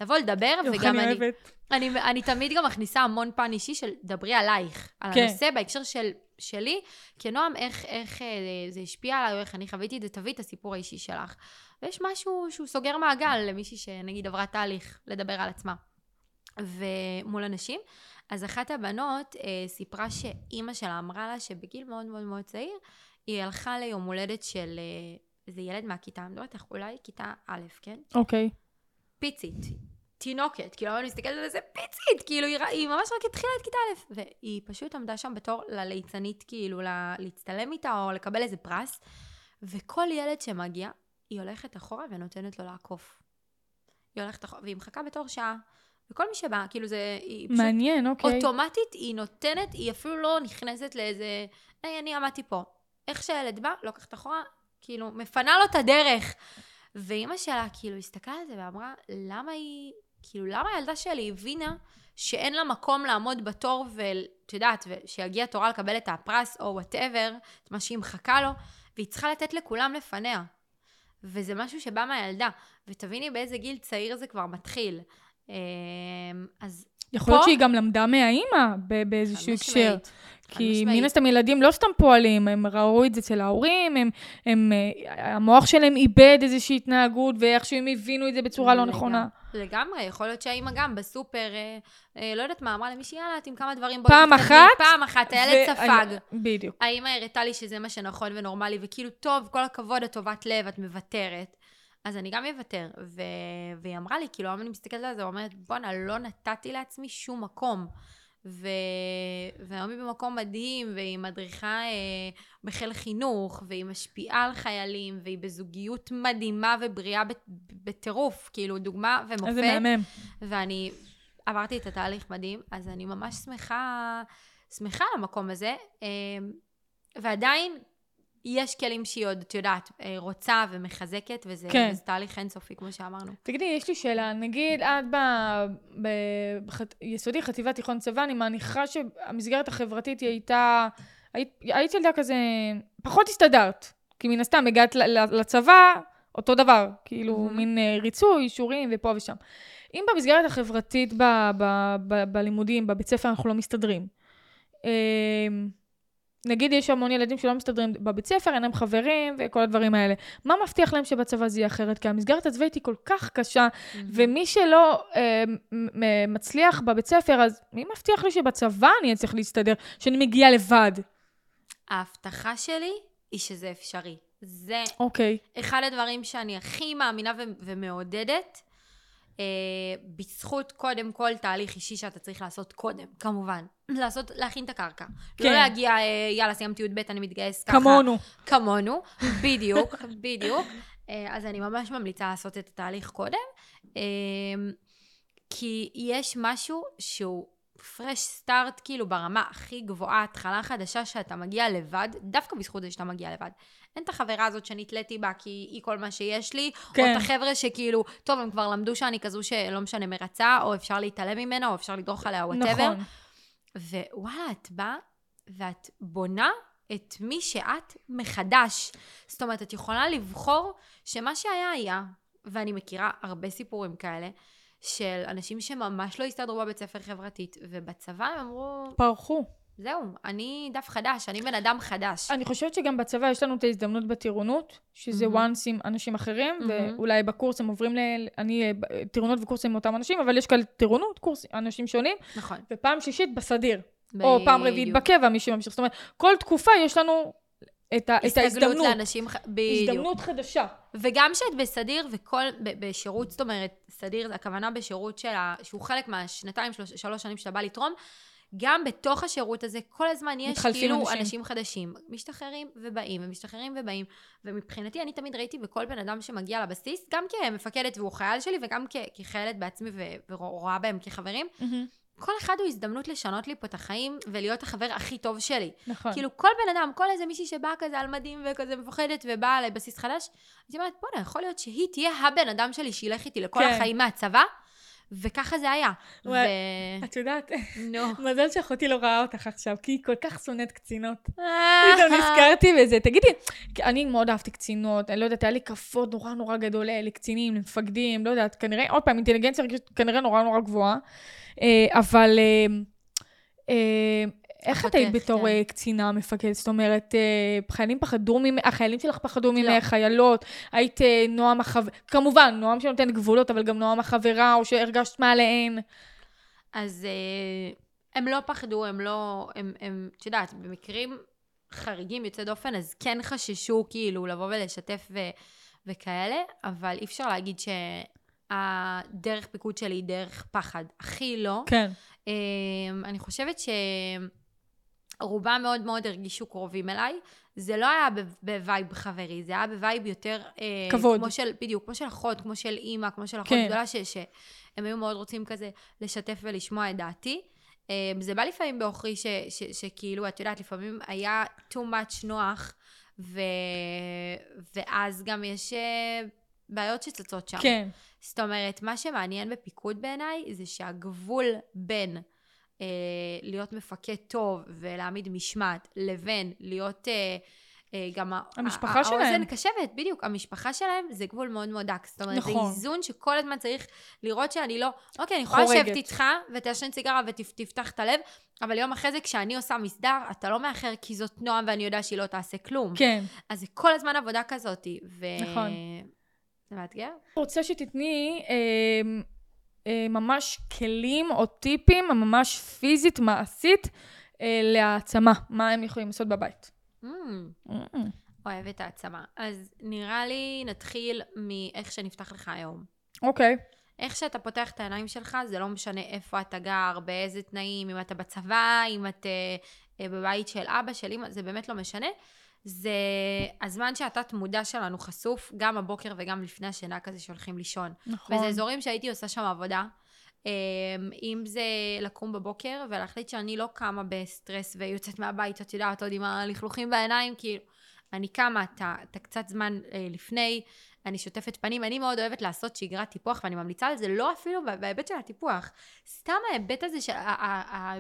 לבוא לדבר, וגם אני אני. אני, אני תמיד גם מכניסה המון פן אישי של דברי עלייך, על כן. הנושא בהקשר של, שלי, כנועם, איך, איך אה, זה השפיע עליי, או איך אני חוויתי את זה, תביאי את הסיפור האישי שלך. ויש משהו שהוא סוגר מעגל למישהי שנגיד עברה תהליך לדבר על עצמה. ומול אנשים. אז אחת הבנות אה, סיפרה שאימא שלה אמרה לה שבגיל מאוד מאוד מאוד צעיר, היא הלכה ליום הולדת של אה, איזה ילד מהכיתה, אני לא יודעת איך, אולי כיתה א', כן? אוקיי. פיצית, תינוקת, כאילו אני מסתכלת על זה פיצית, כאילו היא, היא ממש רק התחילה את כיתה א', והיא פשוט עמדה שם בתור לליצנית, כאילו לה, להצטלם איתה או לקבל איזה פרס, וכל ילד שמגיע, היא הולכת אחורה ונותנת לו לעקוף. היא הולכת אחורה, והיא מחכה בתור שעה. וכל מי שבא, כאילו זה, היא פשוט מעניין, אוקיי. אוטומטית, היא נותנת, היא אפילו לא נכנסת לאיזה, היי, אני עמדתי פה. איך שהילד בא, לוקחת אחורה, כאילו, מפנה לו את הדרך. ואימא שלה, כאילו, הסתכלה על זה ואמרה, למה היא, כאילו, למה הילדה שלי הבינה שאין לה מקום לעמוד בתור, ואת יודעת, שיגיע תורה לקבל את הפרס, או whatever, את מה שהיא מחכה לו, והיא צריכה לתת לכולם לפניה. וזה משהו שבא מהילדה. ותביני באיזה גיל צעיר זה כבר מתחיל. אמ, אז יכול להיות פה- שהיא גם למדה מהאימא באיזשהו הקשר. כי. מן הסתם ילדים לא סתם פועלים, הם ראו את זה אצל ההורים, הם, הם, אה, המוח שלהם איבד איזושהי התנהגות, ואיכשהו הם הבינו את זה בצורה לא. נכונה. לגמרי, יכול להיות שהאימא גם בסופר, אה, אה, לא יודעת מה, אמרה למישהי, יאללה, עם כמה דברים פעם תתקדמי." אחת, פעם אחת, הילד ו- ספג. בדיוק. האימא הראתה לי שזה מה שנכון ונורמלי, וכאילו, טוב, כל הכבוד, את טובת לב, את מוותרת. אז אני גם אוותר. ו... והיא אמרה לי, כאילו, היום אני מסתכלת על זה, ואומרת, בואנה, לא נתתי לעצמי שום מקום. ו... והיום היא במקום מדהים, והיא מדריכה אה, בחיל חינוך, והיא משפיעה על חיילים, והיא בזוגיות מדהימה ובריאה בט- בטירוף, כאילו, דוגמה ומופת. איזה מהמם. ואני עברתי את התהליך מדהים, אז אני ממש שמחה, שמחה על המקום הזה, אה, ועדיין יש כלים שהיא עוד, את יודעת, אה, רוצה ומחזקת, וזה, כן. וזה תהליך אינסופי, כמו שאמרנו. תגידי, יש לי שאלה. נגיד, את ביסודי, חטיבה, תיכון, צבא, אני מניחה שהמסגרת החברתית היא הייתה... היית, היית ילדה כזה... פחות הסתדרת. כי מן הסתם הגעת לצבא, אותו דבר. כאילו, Mhm. מין אה, ריצוי, אישורים ופה ושם. אם במסגרת החברתית ב, ב, ב, בלימודים, בבית ספר, אנחנו לא מסתדרים. אה, נגיד יש המון ילדים שלא מסתדרים בבית ספר, אין להם חברים וכל הדברים האלה. מה מבטיח להם שבצבא זה יהיה אחרת? כי המסגרת הצבאית היא כל כך קשה, ומי שלא אה, מ- מצליח בבית ספר, אז מי מבטיח לי שבצבא אני אצליח להסתדר, שאני מגיעה לבד? ההבטחה שלי היא שזה אפשרי. זה אוקיי. אחד הדברים שאני הכי מאמינה ו- ומעודדת, אה, בזכות קודם כל תהליך אישי שאתה צריך לעשות קודם, כמובן. לעשות, להכין את הקרקע. כן. לא להגיע, אה, יאללה, סיימתי י"ב, אני מתגייס ככה. כמונו. כמונו, בדיוק, בדיוק. אה, אז אני ממש ממליצה לעשות את התהליך קודם, אה, כי יש משהו שהוא fresh start, כאילו ברמה הכי גבוהה, התחלה חדשה שאתה מגיע לבד, דווקא בזכות זה שאתה מגיע לבד. אין את החברה הזאת שנתליתי בה כי היא כל מה שיש לי, כן. או את החבר'ה שכאילו, טוב, הם כבר למדו שאני כזו שלא משנה מה רצה, או אפשר להתעלם ממנה, או אפשר לדרוך עליה, whatever. נכון. ווואלה, את באה ואת בונה את מי שאת מחדש. זאת אומרת, את יכולה לבחור שמה שהיה היה, ואני מכירה הרבה סיפורים כאלה, של אנשים שממש לא הסתדרו בבית ספר חברתית, ובצבא הם אמרו, פרחו. זהו, אני דף חדש, אני בן אדם חדש. אני חושבת שגם בצבא יש לנו את ההזדמנות בטירונות, שזה מהמם. once עם אנשים אחרים, מהמם. ואולי בקורס הם עוברים ל... אני... אה, ב- טירונות וקורסים עם אותם אנשים, אבל יש כאלה טירונות, קורס, אנשים שונים, נכון. ופעם שישית בסדיר. או פעם רביעית. בקבע, מי שממשיך. זאת אומרת, כל תקופה יש לנו את, ה... את הסתגלות ההזדמנות. לאנשים, ח- בדיוק. הזדמנות חדשה. וגם כשאת בסדיר וכל, ב- בשירות, זאת אומרת, סדיר, הכוונה בשירות שלה, שהוא חלק מהשנתיים, שלוש, שלוש שנים שאתה בא לתרום, גם בתוך השירות הזה, כל הזמן יש כאילו אנשים. אנשים. חדשים. משתחררים ובאים, ומשתחררים ובאים. ומבחינתי, אני תמיד ראיתי בכל בן אדם שמגיע לבסיס, גם כמפקדת והוא חייל שלי, וגם כ- כחיילת בעצמי ו- ורואה בהם כחברים, כל אחד הוא הזדמנות לשנות לי פה את החיים ולהיות החבר הכי טוב שלי. נכון. כאילו כל בן אדם, כל איזה מישהי שבאה כזה על מדים וכזה מפוחדת ובאה לבסיס חדש, אז היא אומרת, בואנה, יכול להיות שהיא תהיה הבן אדם שלי שילך איתי לכל כן. החיים מהצבא, וככה זה היה. ו... את יודעת, נו. מזל שאחותי לא ראה אותך עכשיו, כי היא כל כך שונאת קצינות. פתאום נזכרתי בזה. תגידי, אני מאוד אהבתי קצינות, אני לא יודעת, היה לי כבוד נורא נורא גדול אה, לקצינים, למפקדים, לא יודעת, כנראה, עוד פעם, אינטליגנציה כנראה נורא נורא גבוהה. אה, אבל אה, אה, איך את היית בתור כן. אה, קצינה מפקדת? זאת אומרת, אה, חיילים פחדו ממך, החיילים שלך פחדו לא. ממך, חיילות, היית אה, נועם החבר... כמובן, נועם שנותן גבולות, אבל גם נועם החברה, או שהרגשת מעליהן. אז הם לא פחדו, הם לא, הם, את יודעת, במקרים חריגים יוצא דופן, אז כן חששו כאילו לבוא ולשתף ו, וכאלה, אבל אי אפשר להגיד שהדרך פיקוד שלי היא דרך פחד. הכי לא. כן. אני חושבת שרובם מאוד מאוד הרגישו קרובים אליי. זה לא היה ב vibe חברי, זה היה ב vibe יותר... אה, כבוד. כמו של, בדיוק, כמו של אחות, כמו של אימא, כמו של אחות כן. גדולה, ש, שהם היו מאוד רוצים כזה לשתף ולשמוע את דעתי. אה, זה בא לפעמים בעוכרי ש, ש, שכאילו, את יודעת, לפעמים היה too much נוח, ו, ואז גם יש אה, בעיות שצצות שם. כן. זאת אומרת, מה שמעניין בפיקוד בעיניי, זה שהגבול בין אה, להיות מפקד טוב ולהעמיד משמעת, לבין להיות אה, אה, גם המשפחה שלהם. האוזן קשבת, בדיוק, המשפחה שלהם זה גבול מאוד מאוד דק. זאת אומרת, נכון. זה איזון שכל הזמן צריך לראות שאני לא, אוקיי, אני יכולה. לשבת איתך ותעשן סיגרה ותפתח את הלב, אבל יום אחרי זה כשאני עושה מסדר, אתה לא מאחר כי זאת נועם ואני יודע שהיא לא תעשה כלום. כן. אז זה כל הזמן עבודה כזאת. ו... נכון. זה מאתגר? רוצה שתתני אה, ממש כלים או טיפים, ממש פיזית, מעשית, אה, להעצמה. מה הם יכולים לעשות בבית. Mm. אוהבת העצמה. אז נראה לי נתחיל מאיך שנפתח לך היום. אוקיי. איך שאתה פותח את העיניים שלך, זה לא משנה איפה אתה גר, באיזה תנאים, אם אתה בצבא, אם את אה, אה, בבית של אבא, של אמא, זה באמת לא משנה. זה הזמן שהתת מודע שלנו חשוף, גם הבוקר וגם לפני השינה כזה שהולכים לישון. נכון. וזה אזורים שהייתי עושה שם עבודה. אמ, אם זה לקום בבוקר ולהחליט שאני לא קמה בסטרס ויוצאת מהבית, את יודעת, עוד עם הלכלוכים בעיניים, כאילו, אני קמה את ה- את הקצת זמן אה, לפני, אני שוטפת פנים, אני מאוד אוהבת לעשות שגרת טיפוח, ואני ממליצה על זה לא אפילו בהיבט של הטיפוח, סתם ההיבט הזה, ה-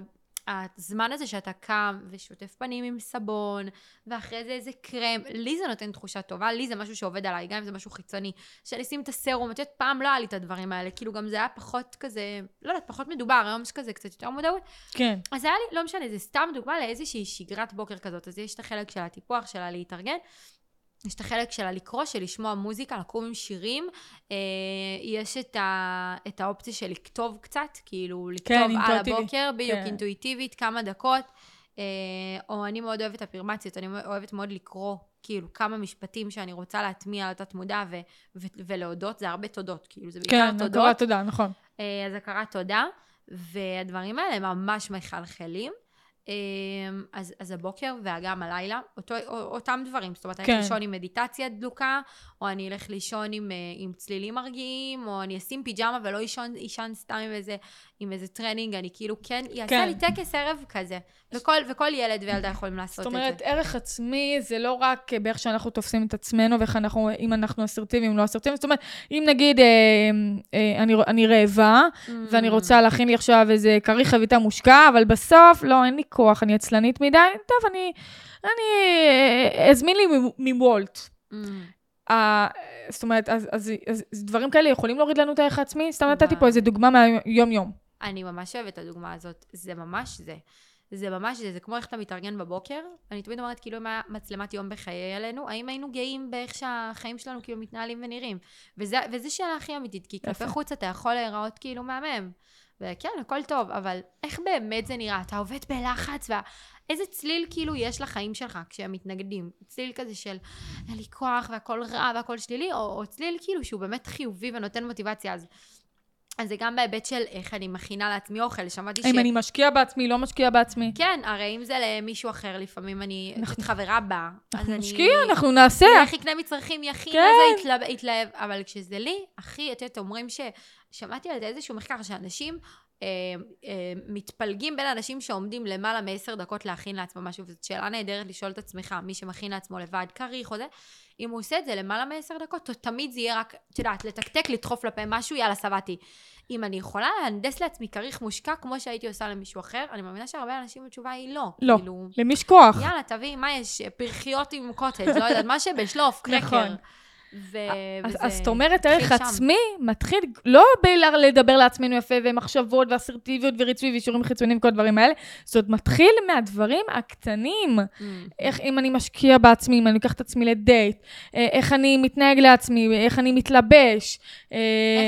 הזמן הזה שאתה קם ושוטף פנים עם סבון, ואחרי זה איזה קרם, לי זה נותן תחושה טובה, לי זה משהו שעובד עליי, גם אם זה משהו חיצוני. שאני אשים את הסרום, את יודעת, פעם לא היה לי את הדברים האלה, כאילו גם זה היה פחות כזה, לא יודעת, פחות מדובר, היום יש כזה קצת יותר מודעות. כן. אז היה לי, לא משנה, זה סתם דוגמה לאיזושהי שגרת בוקר כזאת. אז יש את החלק של הטיפוח, שלה להתארגן. יש את החלק שלה לקרוא, של לשמוע מוזיקה, לקום עם שירים. אה, יש את, ה, את האופציה של לכתוב קצת, כאילו לכתוב על אינטואיטיבי. הבוקר, בדיוק כן. אינטואיטיבית, כמה דקות. אה, או אני מאוד אוהבת אפרמציות, אני אוהבת מאוד לקרוא, כאילו, כמה משפטים שאני רוצה להטמיע על התת מודע ו- ו- ולהודות, זה הרבה תודות, כאילו, זה בעיקר כן, תודות. הכרת תודה, נכון. אה, אז הכרת תודה, והדברים האלה ממש מחלחלים. אה, אז, אז הבוקר וגם הלילה, אותו, אותם דברים. זאת אומרת, אני כן. אלך לישון עם מדיטציה דלוקה, או אני אלך לישון עם, אה, עם צלילים מרגיעים, או אני אשים פיג'מה ולא אישן סתם עם איזה, עם איזה טרנינג, אני כאילו כן, יעשה כן. לי טקס ערב כזה. וכל, וכל ילד וילדה יכולים לעשות זאת את זה. אומרת, ערך עצמי זה לא רק באיך שאנחנו תופסים את עצמנו ואיך אנחנו, אם אנחנו אסרטיביים, לא אסרטיביים. זאת אומרת, אם נגיד אה, אה, אני, אני רעבה, Mm. ואני רוצה להכין לי עכשיו איזה כריך חביתה מושקע, אבל בסוף, לא, אין לי כוח, אני עצלנית מדי, טוב, אני, אני אה, אזמין לי מוולט. Mm. אה, זאת אומרת, אז, אז, אז, אז דברים כאלה יכולים להוריד לנו את הערך העצמי? סתם נתתי. פה איזה דוגמה מהיום-יום. אני ממש אוהבת את הדוגמה הזאת. זה ממש זה. זה ממש זה. זה כמו איך אתה מתארגן בבוקר. אני תמיד אומרת, כאילו, אם היה מצלמת יום בחיי ילנו, האם היינו גאים באיך שהחיים שלנו כאילו מתנהלים ונראים? וזה, וזה שאלה הכי אמיתית, כי כלפי. חוץ אתה יכול להיראות כאילו מהמם. וכן, הכל טוב, אבל איך באמת זה נראה? אתה עובד בלחץ, ואיזה צליל כאילו יש לחיים שלך כשהם מתנגדים? צליל כזה של אין לי כוח והכל רע והכל שלילי, או, או צליל כאילו שהוא באמת חיובי ונותן מוטיבציה. אז, אז זה גם בהיבט של איך אני מכינה לעצמי אוכל. שמעתי ש... אם אני משקיע בעצמי, לא משקיע בעצמי. כן, הרי אם זה למישהו אחר, לפעמים אני, אנחנו- את חברה באה. אז אנחנו אני- נשקיע, אנחנו נעשה. איך יקנה מצרכים, יכין כן. לזה, יתלהב, יתלהב. אבל כשזה לי, הכי, את יודעת, אומרים ש... שמעתי על זה איזשהו מחקר, שאנשים מתפלגים בין אנשים שעומדים למעלה מעשר דקות להכין לעצמו משהו, וזאת שאלה נהדרת לשאול את עצמך, מי שמכין לעצמו לבד כריך או זה, אם הוא עושה את זה למעלה מעשר דקות, תמיד זה יהיה רק, את יודעת, לתקתק, לדחוף לפה משהו, יאללה, שבעתי. אם אני יכולה להנדס לעצמי כריך מושקע כמו שהייתי עושה למישהו אחר, אני מאמינה שהרבה אנשים התשובה היא לא. לא. כאילו, למי יש כוח? יאללה, תביא, מה יש? פרחיות עם קוטג', לא יודעת, מה שבשלוף, קרקר. נכון. ו... אז, וזה אז זאת אומרת, ערך. עצמי מתחיל לא בלדבר לעצמנו יפה, ומחשבות, ואסרטיביות, וריצוי, ואישורים חיצוניים, וכל הדברים האלה, זאת מתחיל מהדברים הקטנים. Mm. איך אם אני משקיע בעצמי, אם אני לוקח את עצמי לדייט, אה, איך אני מתנהג לעצמי, איך אני מתלבש. אה,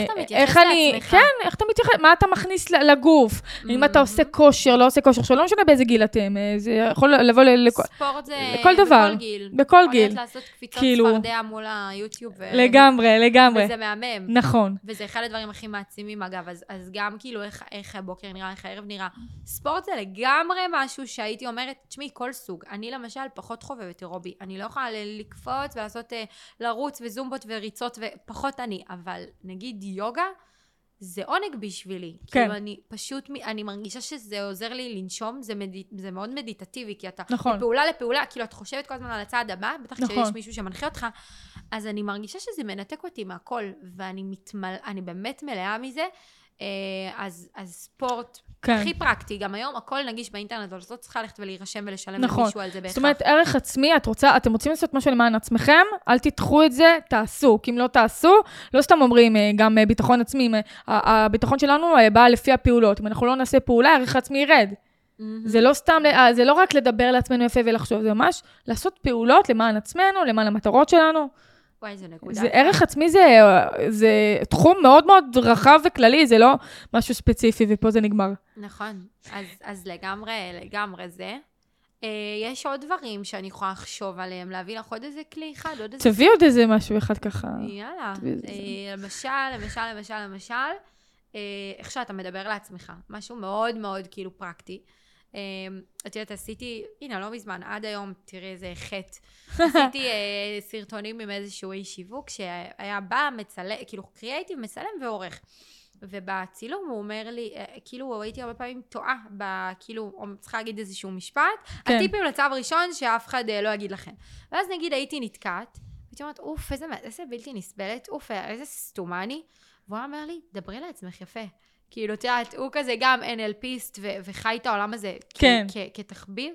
איך אתה מתייחס אני, לעצמך? כן, איך אתה מתייחס, מה אתה מכניס לגוף. אם אתה עושה כושר, לא עושה כושר, עכשיו לא משנה באיזה גיל אתם, אה, זה יכול לבוא. לכל- ספורט זה לכל דבר. בכל גיל. בכל יכול גיל. להיות לעשות קפיצות כאילו- צפרדע מול היוטיוב. ו- לגמרי, לגמרי. וזה מהמם. נכון. וזה אחד הדברים הכי מעצימים אגב, אז, אז גם כאילו איך, איך הבוקר נראה, איך הערב נראה. ספורט זה לגמרי משהו שהייתי אומרת, תשמעי, כל סוג. אני למשל פחות חובבת אירובי. אני לא יכולה לקפוץ ולעשות, אה, לרוץ וזומבות וריצות, ופחות אני. אבל נגיד יוגה, זה עונג בשבילי. כן. כאילו אני פשוט, אני מרגישה שזה עוזר לי לנשום, זה, מדי, זה מאוד מדיטטיבי, כי אתה נכון. מפעולה לפעולה, כאילו את חושבת כל הזמן על הצעד הבא, בטח נכון. כשיש מישהו שמנחה אותך, אז אני מרגישה שזה מנתק אותי מהכל, ואני מתמל... אני באמת מלאה מזה. אה, אז, אז ספורט, כן. הכי פרקטי, גם היום הכל נגיש באינטרנט, אבל את לא צריכה ללכת ולהירשם ולשלם נכון. למישהו על זה בהכרח. זאת אומרת, ערך עצמי, את רוצה, אתם רוצים לעשות משהו למען עצמכם, אל תדחו את זה, תעשו. כי אם לא תעשו, לא סתם אומרים אה, גם אה, ביטחון עצמי, הביטחון שלנו בא לפי הפעולות. אם אנחנו לא נעשה פעולה, הערך העצמי ירד. מהמם. זה לא סתם, זה לא רק לדבר לעצמנו יפה ולחשוב, זה ממש לעשות פעולות למען עצמנו, למען המטרות שלנו. וואי, זו נקודה. זה ערך עצמי זה, זה תחום מאוד מאוד רחב וכללי, זה לא משהו ספציפי, ופה זה נגמר. נכון. אז, אז לגמרי, לגמרי זה. אה, יש עוד דברים שאני יכולה לחשוב עליהם, להביא לך עוד איזה כלי אחד, עוד איזה... תביאי עוד איזה משהו אחד ככה. יאללה. אה, למשל, למשל, למשל, למשל, אה, איך שאתה מדבר לעצמך. משהו מאוד מאוד כאילו פרקטי. אה, את יודעת, עשיתי, הנה, לא מזמן, עד היום, תראי איזה חטא. עשיתי אה, סרטונים עם איזשהו איש שיווק שהיה בא, מצלם, כאילו קריאייטיב, מצלם ועורך. ובצילום הוא אומר לי, אה, כאילו הייתי הרבה פעמים טועה, ב- כאילו, או צריכה להגיד איזשהו משפט, כן. הטיפים לצו ראשון שאף אחד אה, לא יגיד לכם. ואז נגיד הייתי נתקעת, הייתי אומרת, אוף, איזה, איזה בלתי נסבלת, אוף, איזה סתומה אני. והוא אומר לי, דברי לעצמך יפה. כאילו, את יודעת, הוא כזה גם NLPיסט ו- וחי את העולם הזה כ- כן. כ- כתחביב.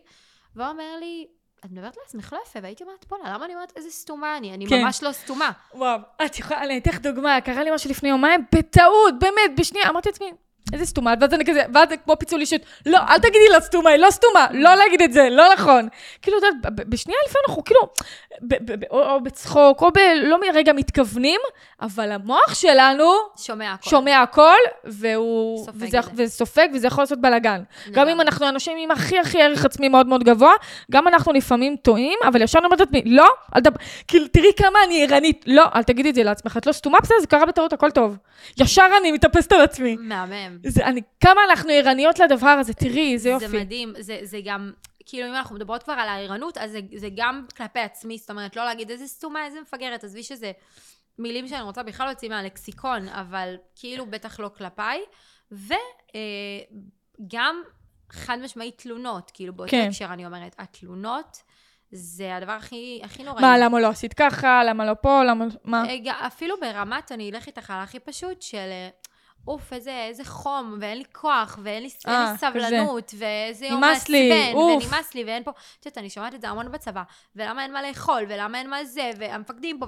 והוא אומר לי, את מדברת לעצמך לא יפה, והייתי אומרת, בואנה, למה אני אומרת איזה סתומה אני? אני כן. ממש לא סתומה. וואו, את יכולה, אני אתן לך דוגמה, קרה לי משהו לפני יומיים, בטעות, באמת, בשנייה, אמרתי לעצמי, איזה סתומה, ואז אני כזה, ואז זה כמו פיצול אישות, לא, אל תגידי לה סתומה, היא לא סתומה, לא להגיד את זה, לא נכון. כאילו, את יודעת, בשנייה לפעמים אנחנו כאילו, ב- ב- ב- או או בצחוק, או ב... לא מרגע מתכוונים, אבל המוח שלנו שומע הכל. שומע הכל, והוא... סופג וזה, את זה. וסופג, וזה יכול לעשות בלאגן. גם אם. אנחנו אנשים עם הכי הכי ערך עצמי מאוד מאוד גבוה, גם אנחנו לפעמים טועים, אבל ישר אני אומרת לעצמי, לא, אל תדבר, כאילו, תראי כמה אני ערנית. לא, אל תגידי את זה לעצמך, את לא סתומה, בסדר, זה קרה בטעות, הכל טוב. ישר אני מתאפסת על עצמי. מהמם. זה, אני, כמה אנחנו ערניות לדבר הזה, תראי, איזה יופי. זה מדהים, זה, זה גם, כאילו אם אנחנו מדברות כבר על הערנות, אז זה, זה גם כלפי עצמי, זאת אומרת, לא להגיד איזה סתומה, איזה מפגרת, עזבי שזה מילים שאני רוצה בכלל להוציא מהלקסיקון, אבל כאילו בטח לא כלפיי, וגם חד משמעית תלונות, כאילו באותו כן. הקשר אני אומרת, התלונות זה הדבר הכי, הכי נוראי. מה, למה לא עשית ככה, למה לא פה, למה, מה? אה, אפילו ברמת, אני אלך איתך על הכי פשוט, של אה, אוף, איזה, איזה חום, ואין לי כוח, ואין לי, אין אה, לי סבלנות, ואיזה יום לי, מעצבן. ונמאס לי, ואין פה, את יודעת, אני שומעת את זה המון בצבא, ולמה אין מה לאכול, ולמה אין מה זה, והמפקדים פה,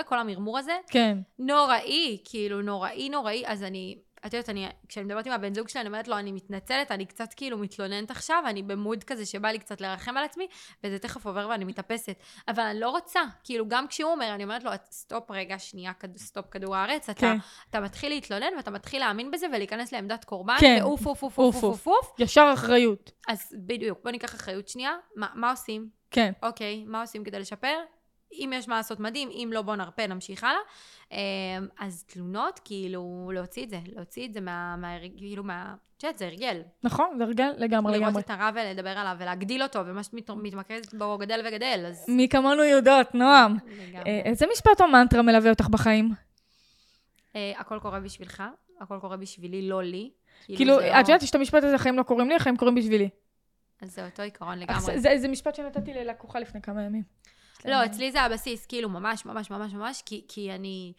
וכל המרמור הזה, כן. נוראי, כאילו, נוראי, נוראי, אז אני, את יודעת, אני, כשאני מדברת עם הבן זוג שלי, אני אומרת לו, אני מתנצלת, אני קצת כאילו מתלוננת עכשיו, אני ב mood כזה שבא לי קצת לרחם על עצמי, וזה תכף עובר ואני מתאפסת. אבל אני לא רוצה, כאילו, גם כשהוא אומר, אני אומרת לו, stop רגע, שנייה, כד- stop כדור הארץ, אתה, כן. אתה מתחיל להתלונן ואתה מתחיל להאמין בזה ולהיכנס לעמדת קורבן, כן. ואוף, אוף, אוף, אוף, אוף, אוף, אוף. אוף. ישר אחריות. אז בדיוק, בוא ניקח אחריות שנייה, מה, מה עושים? כן. אוקיי, מה עושים כדי לשפר? אם יש מה לעשות מדהים, אם לא בוא נרפה, נמשיך הלאה. אמ, אז תלונות, כאילו, להוציא את זה, להוציא את זה מה, מה כאילו, מה, את יודעת, זה הרגל. נכון, זה הרגל לגמרי לראות לגמרי. את הרע ולדבר עליו ולהגדיל אותו, ומה שמתמקד בו גדל וגדל, אז... מי כמונו יודעות, נועם. לגמרי. אה, איזה משפט או מנטרה מלווה אותך בחיים? אה, הכל קורה בשבילך, הכל קורה בשבילי, לא לי. כאילו, לא- את יודעת, יש את המשפט הזה, החיים לא קוראים לי, החיים קוראים בשבילי. אז זה אותו עיקרון לגמרי. זה- זה משפט שנתתי ללקוחה לפני כמה ימים. לא, אצלי זה הבסיס, כאילו, ממש, ממש, ממש, ממש, כי, כי אני...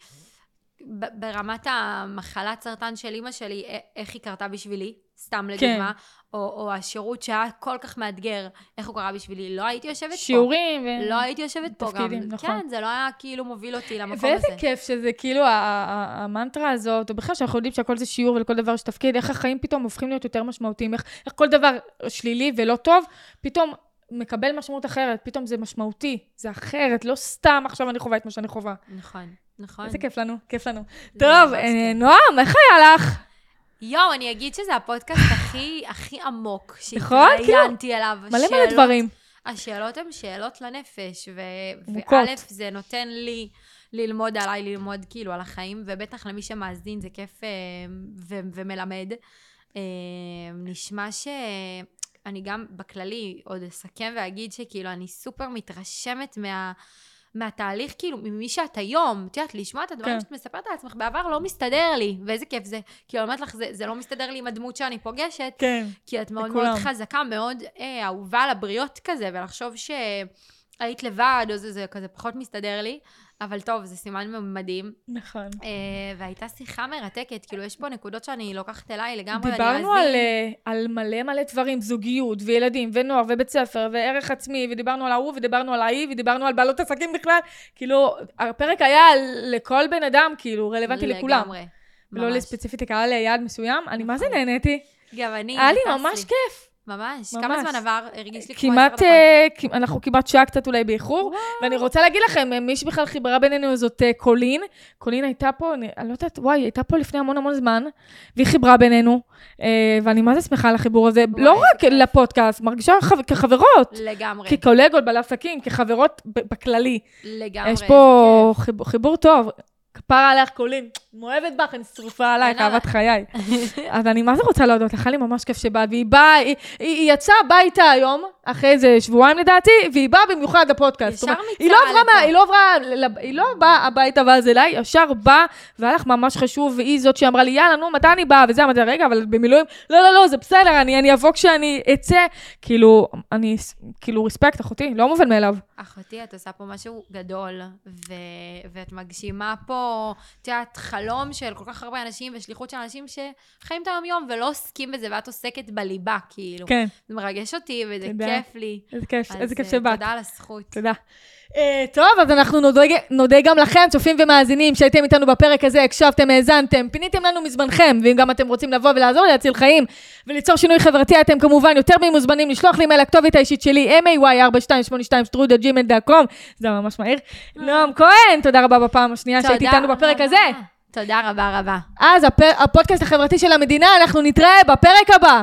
ברמת המחלת סרטן של אימא שלי, איך היא קרתה בשבילי? סתם כן. לדוגמה, או, או השירות שהיה כל כך מאתגר, איך הוא קרה בשבילי, לא הייתי יושבת פה. שיעורים. ו... לא הייתי יושבת פה גם. תפקידים, נכון. כן, זה לא היה כאילו מוביל אותי למקום ואיזה הזה. כיף שזה כאילו המנטרה הזאת, או בכלל שאנחנו יודעים שהכל זה שיעור ולכל דבר יש תפקיד, איך החיים פתאום הופכים להיות יותר משמעותיים, איך, איך כל דבר שלילי ולא טוב, פתאום מקבל משמעות אחרת, פתאום זה משמעותי, זה אחרת, לא סתם עכשיו אני חווה את מה שאני חווה. נכון, נכון. איזה כיף לנו, כיף לנו. זה טוב, אה. נועם, איך היה לך? יואו, אני אגיד שזה הפודקאסט הכי, הכי עמוק נכון? כאילו, שהתראיינתי אליו. מלא מלא דברים. השאלות הן שאלות לנפש, ו-. וא', זה נותן לי ללמוד עליי, ללמוד כאילו על החיים, ובטח למי שמאזין זה כיף אה, ו- ומלמד. אה, נשמע ש... אני גם בכללי עוד אסכם ואגיד שכאילו אני סופר מתרשמת מה... מהתהליך, כאילו, ממי שאת היום, את יודעת, לשמוע את הדברים כן. שאת מספרת על עצמך, בעבר לא מסתדר לי, ואיזה כיף זה. כאילו, אני אומרת לך, זה, זה לא מסתדר לי עם הדמות שאני פוגשת, כן. כי את מאוד לכולם. מאוד חזקה, מאוד אה, אהובה על הבריות כזה, ולחשוב שהיית לבד, או זה, זה כזה פחות מסתדר לי, אבל טוב, זה סימן מדהים. נכון. אה, והייתה שיחה מרתקת, כאילו, יש פה נקודות שאני לוקחת אליי לגמרי, דיברנו. על, אה, על מלא מלא דברים, זוגיות, וילדים, ונוער, ובית ספר, וערך עצמי, ודיברנו על ההוא, ודיברנו על ההיא, ודיברנו על בעלות עסקים בכלל. כאילו, הפרק היה לכל בן אדם, כאילו, רלוונטי לכולם. לגמרי. לא. לספציפית לקהל יעד מסוים. אני מה זה נכון. נהניתי. גם אני, היה לי ממש כיף. ממש. ממש. כמה זמן עבר? הרגיש לי כמו כמעט, כ- אנחנו כמעט שעה קצת אולי באיחור. ואני רוצה להגיד לכם, אה, מי שבכלל חיברה בינינו זאת אה, קולין. קולין הייתה פה, אני, אני לא יודעת, וואי, היא הייתה פה לפני המון המון זמן, והיא חיברה בינינו, ואני מה זה שמחה על החיבור הזה, וואי, לא רק. לפודקאסט, מרגישה חב- כחברות, לגמרי. כקולגות, בעלי עסקים, כחברות בכללי. לגמרי. יש פה חיבור, חיבור טוב. כפרה עליך, קולין. מאוהבת בך, אני שרופה עלייך, אהבת. חיי. אז אני מה זה רוצה להודות לך, היה לי ממש כיף שבאת, והיא באה, היא, היא, יצאה הביתה היום, אחרי איזה שבועיים לדעתי, והיא באה במיוחד לפודקאסט. ישר היא לא עברה. מה, היא לא עברה, היא לא באה הביתה ואז אליי, ישר באה, והיה לך ממש חשוב, והיא זאת שאמרה לי, יאללה, נו, מתי אני באה? וזה, אמרתי רגע, אבל במילואים, לא, לא, לא, זה בסדר, אני, אני אבוא כשאני אצא. כאילו, אני, כאילו, רספקט, אחותי, לא מובן מאליו. אחותי, את עושה פה משהו גדול, ו... ואת מגשימה פה, את יודעת, חלום של כל כך הרבה אנשים ושליחות של אנשים שחיים את היום-יום ולא עוסקים בזה, ואת עוסקת בליבה, כאילו. כן, זה מרגש אותי וזה תודה. כיף לי. איזה כיף, אז, איזה כיף אה, שבאת. תודה על הזכות. תודה. Uh, טוב, אז אנחנו נודה, נודה גם לכם, צופים ומאזינים, שהייתם איתנו בפרק הזה, הקשבתם, האזנתם, פיניתם לנו מזמנכם, ואם גם אתם רוצים לבוא ולעזור להציל חיים וליצור שינוי חברתי, אתם כמובן יותר ממוזמנים לשלוח לי מייל לכתובת האישית שלי, may4282 זה ממש מהיר. נועם כהן, תודה רבה בפעם השנייה שהייתי תודה איתנו בפרק. הזה. תודה רבה רבה. אז הפ... הפודקאסט החברתי של המדינה, אנחנו נתראה בפרק הבא.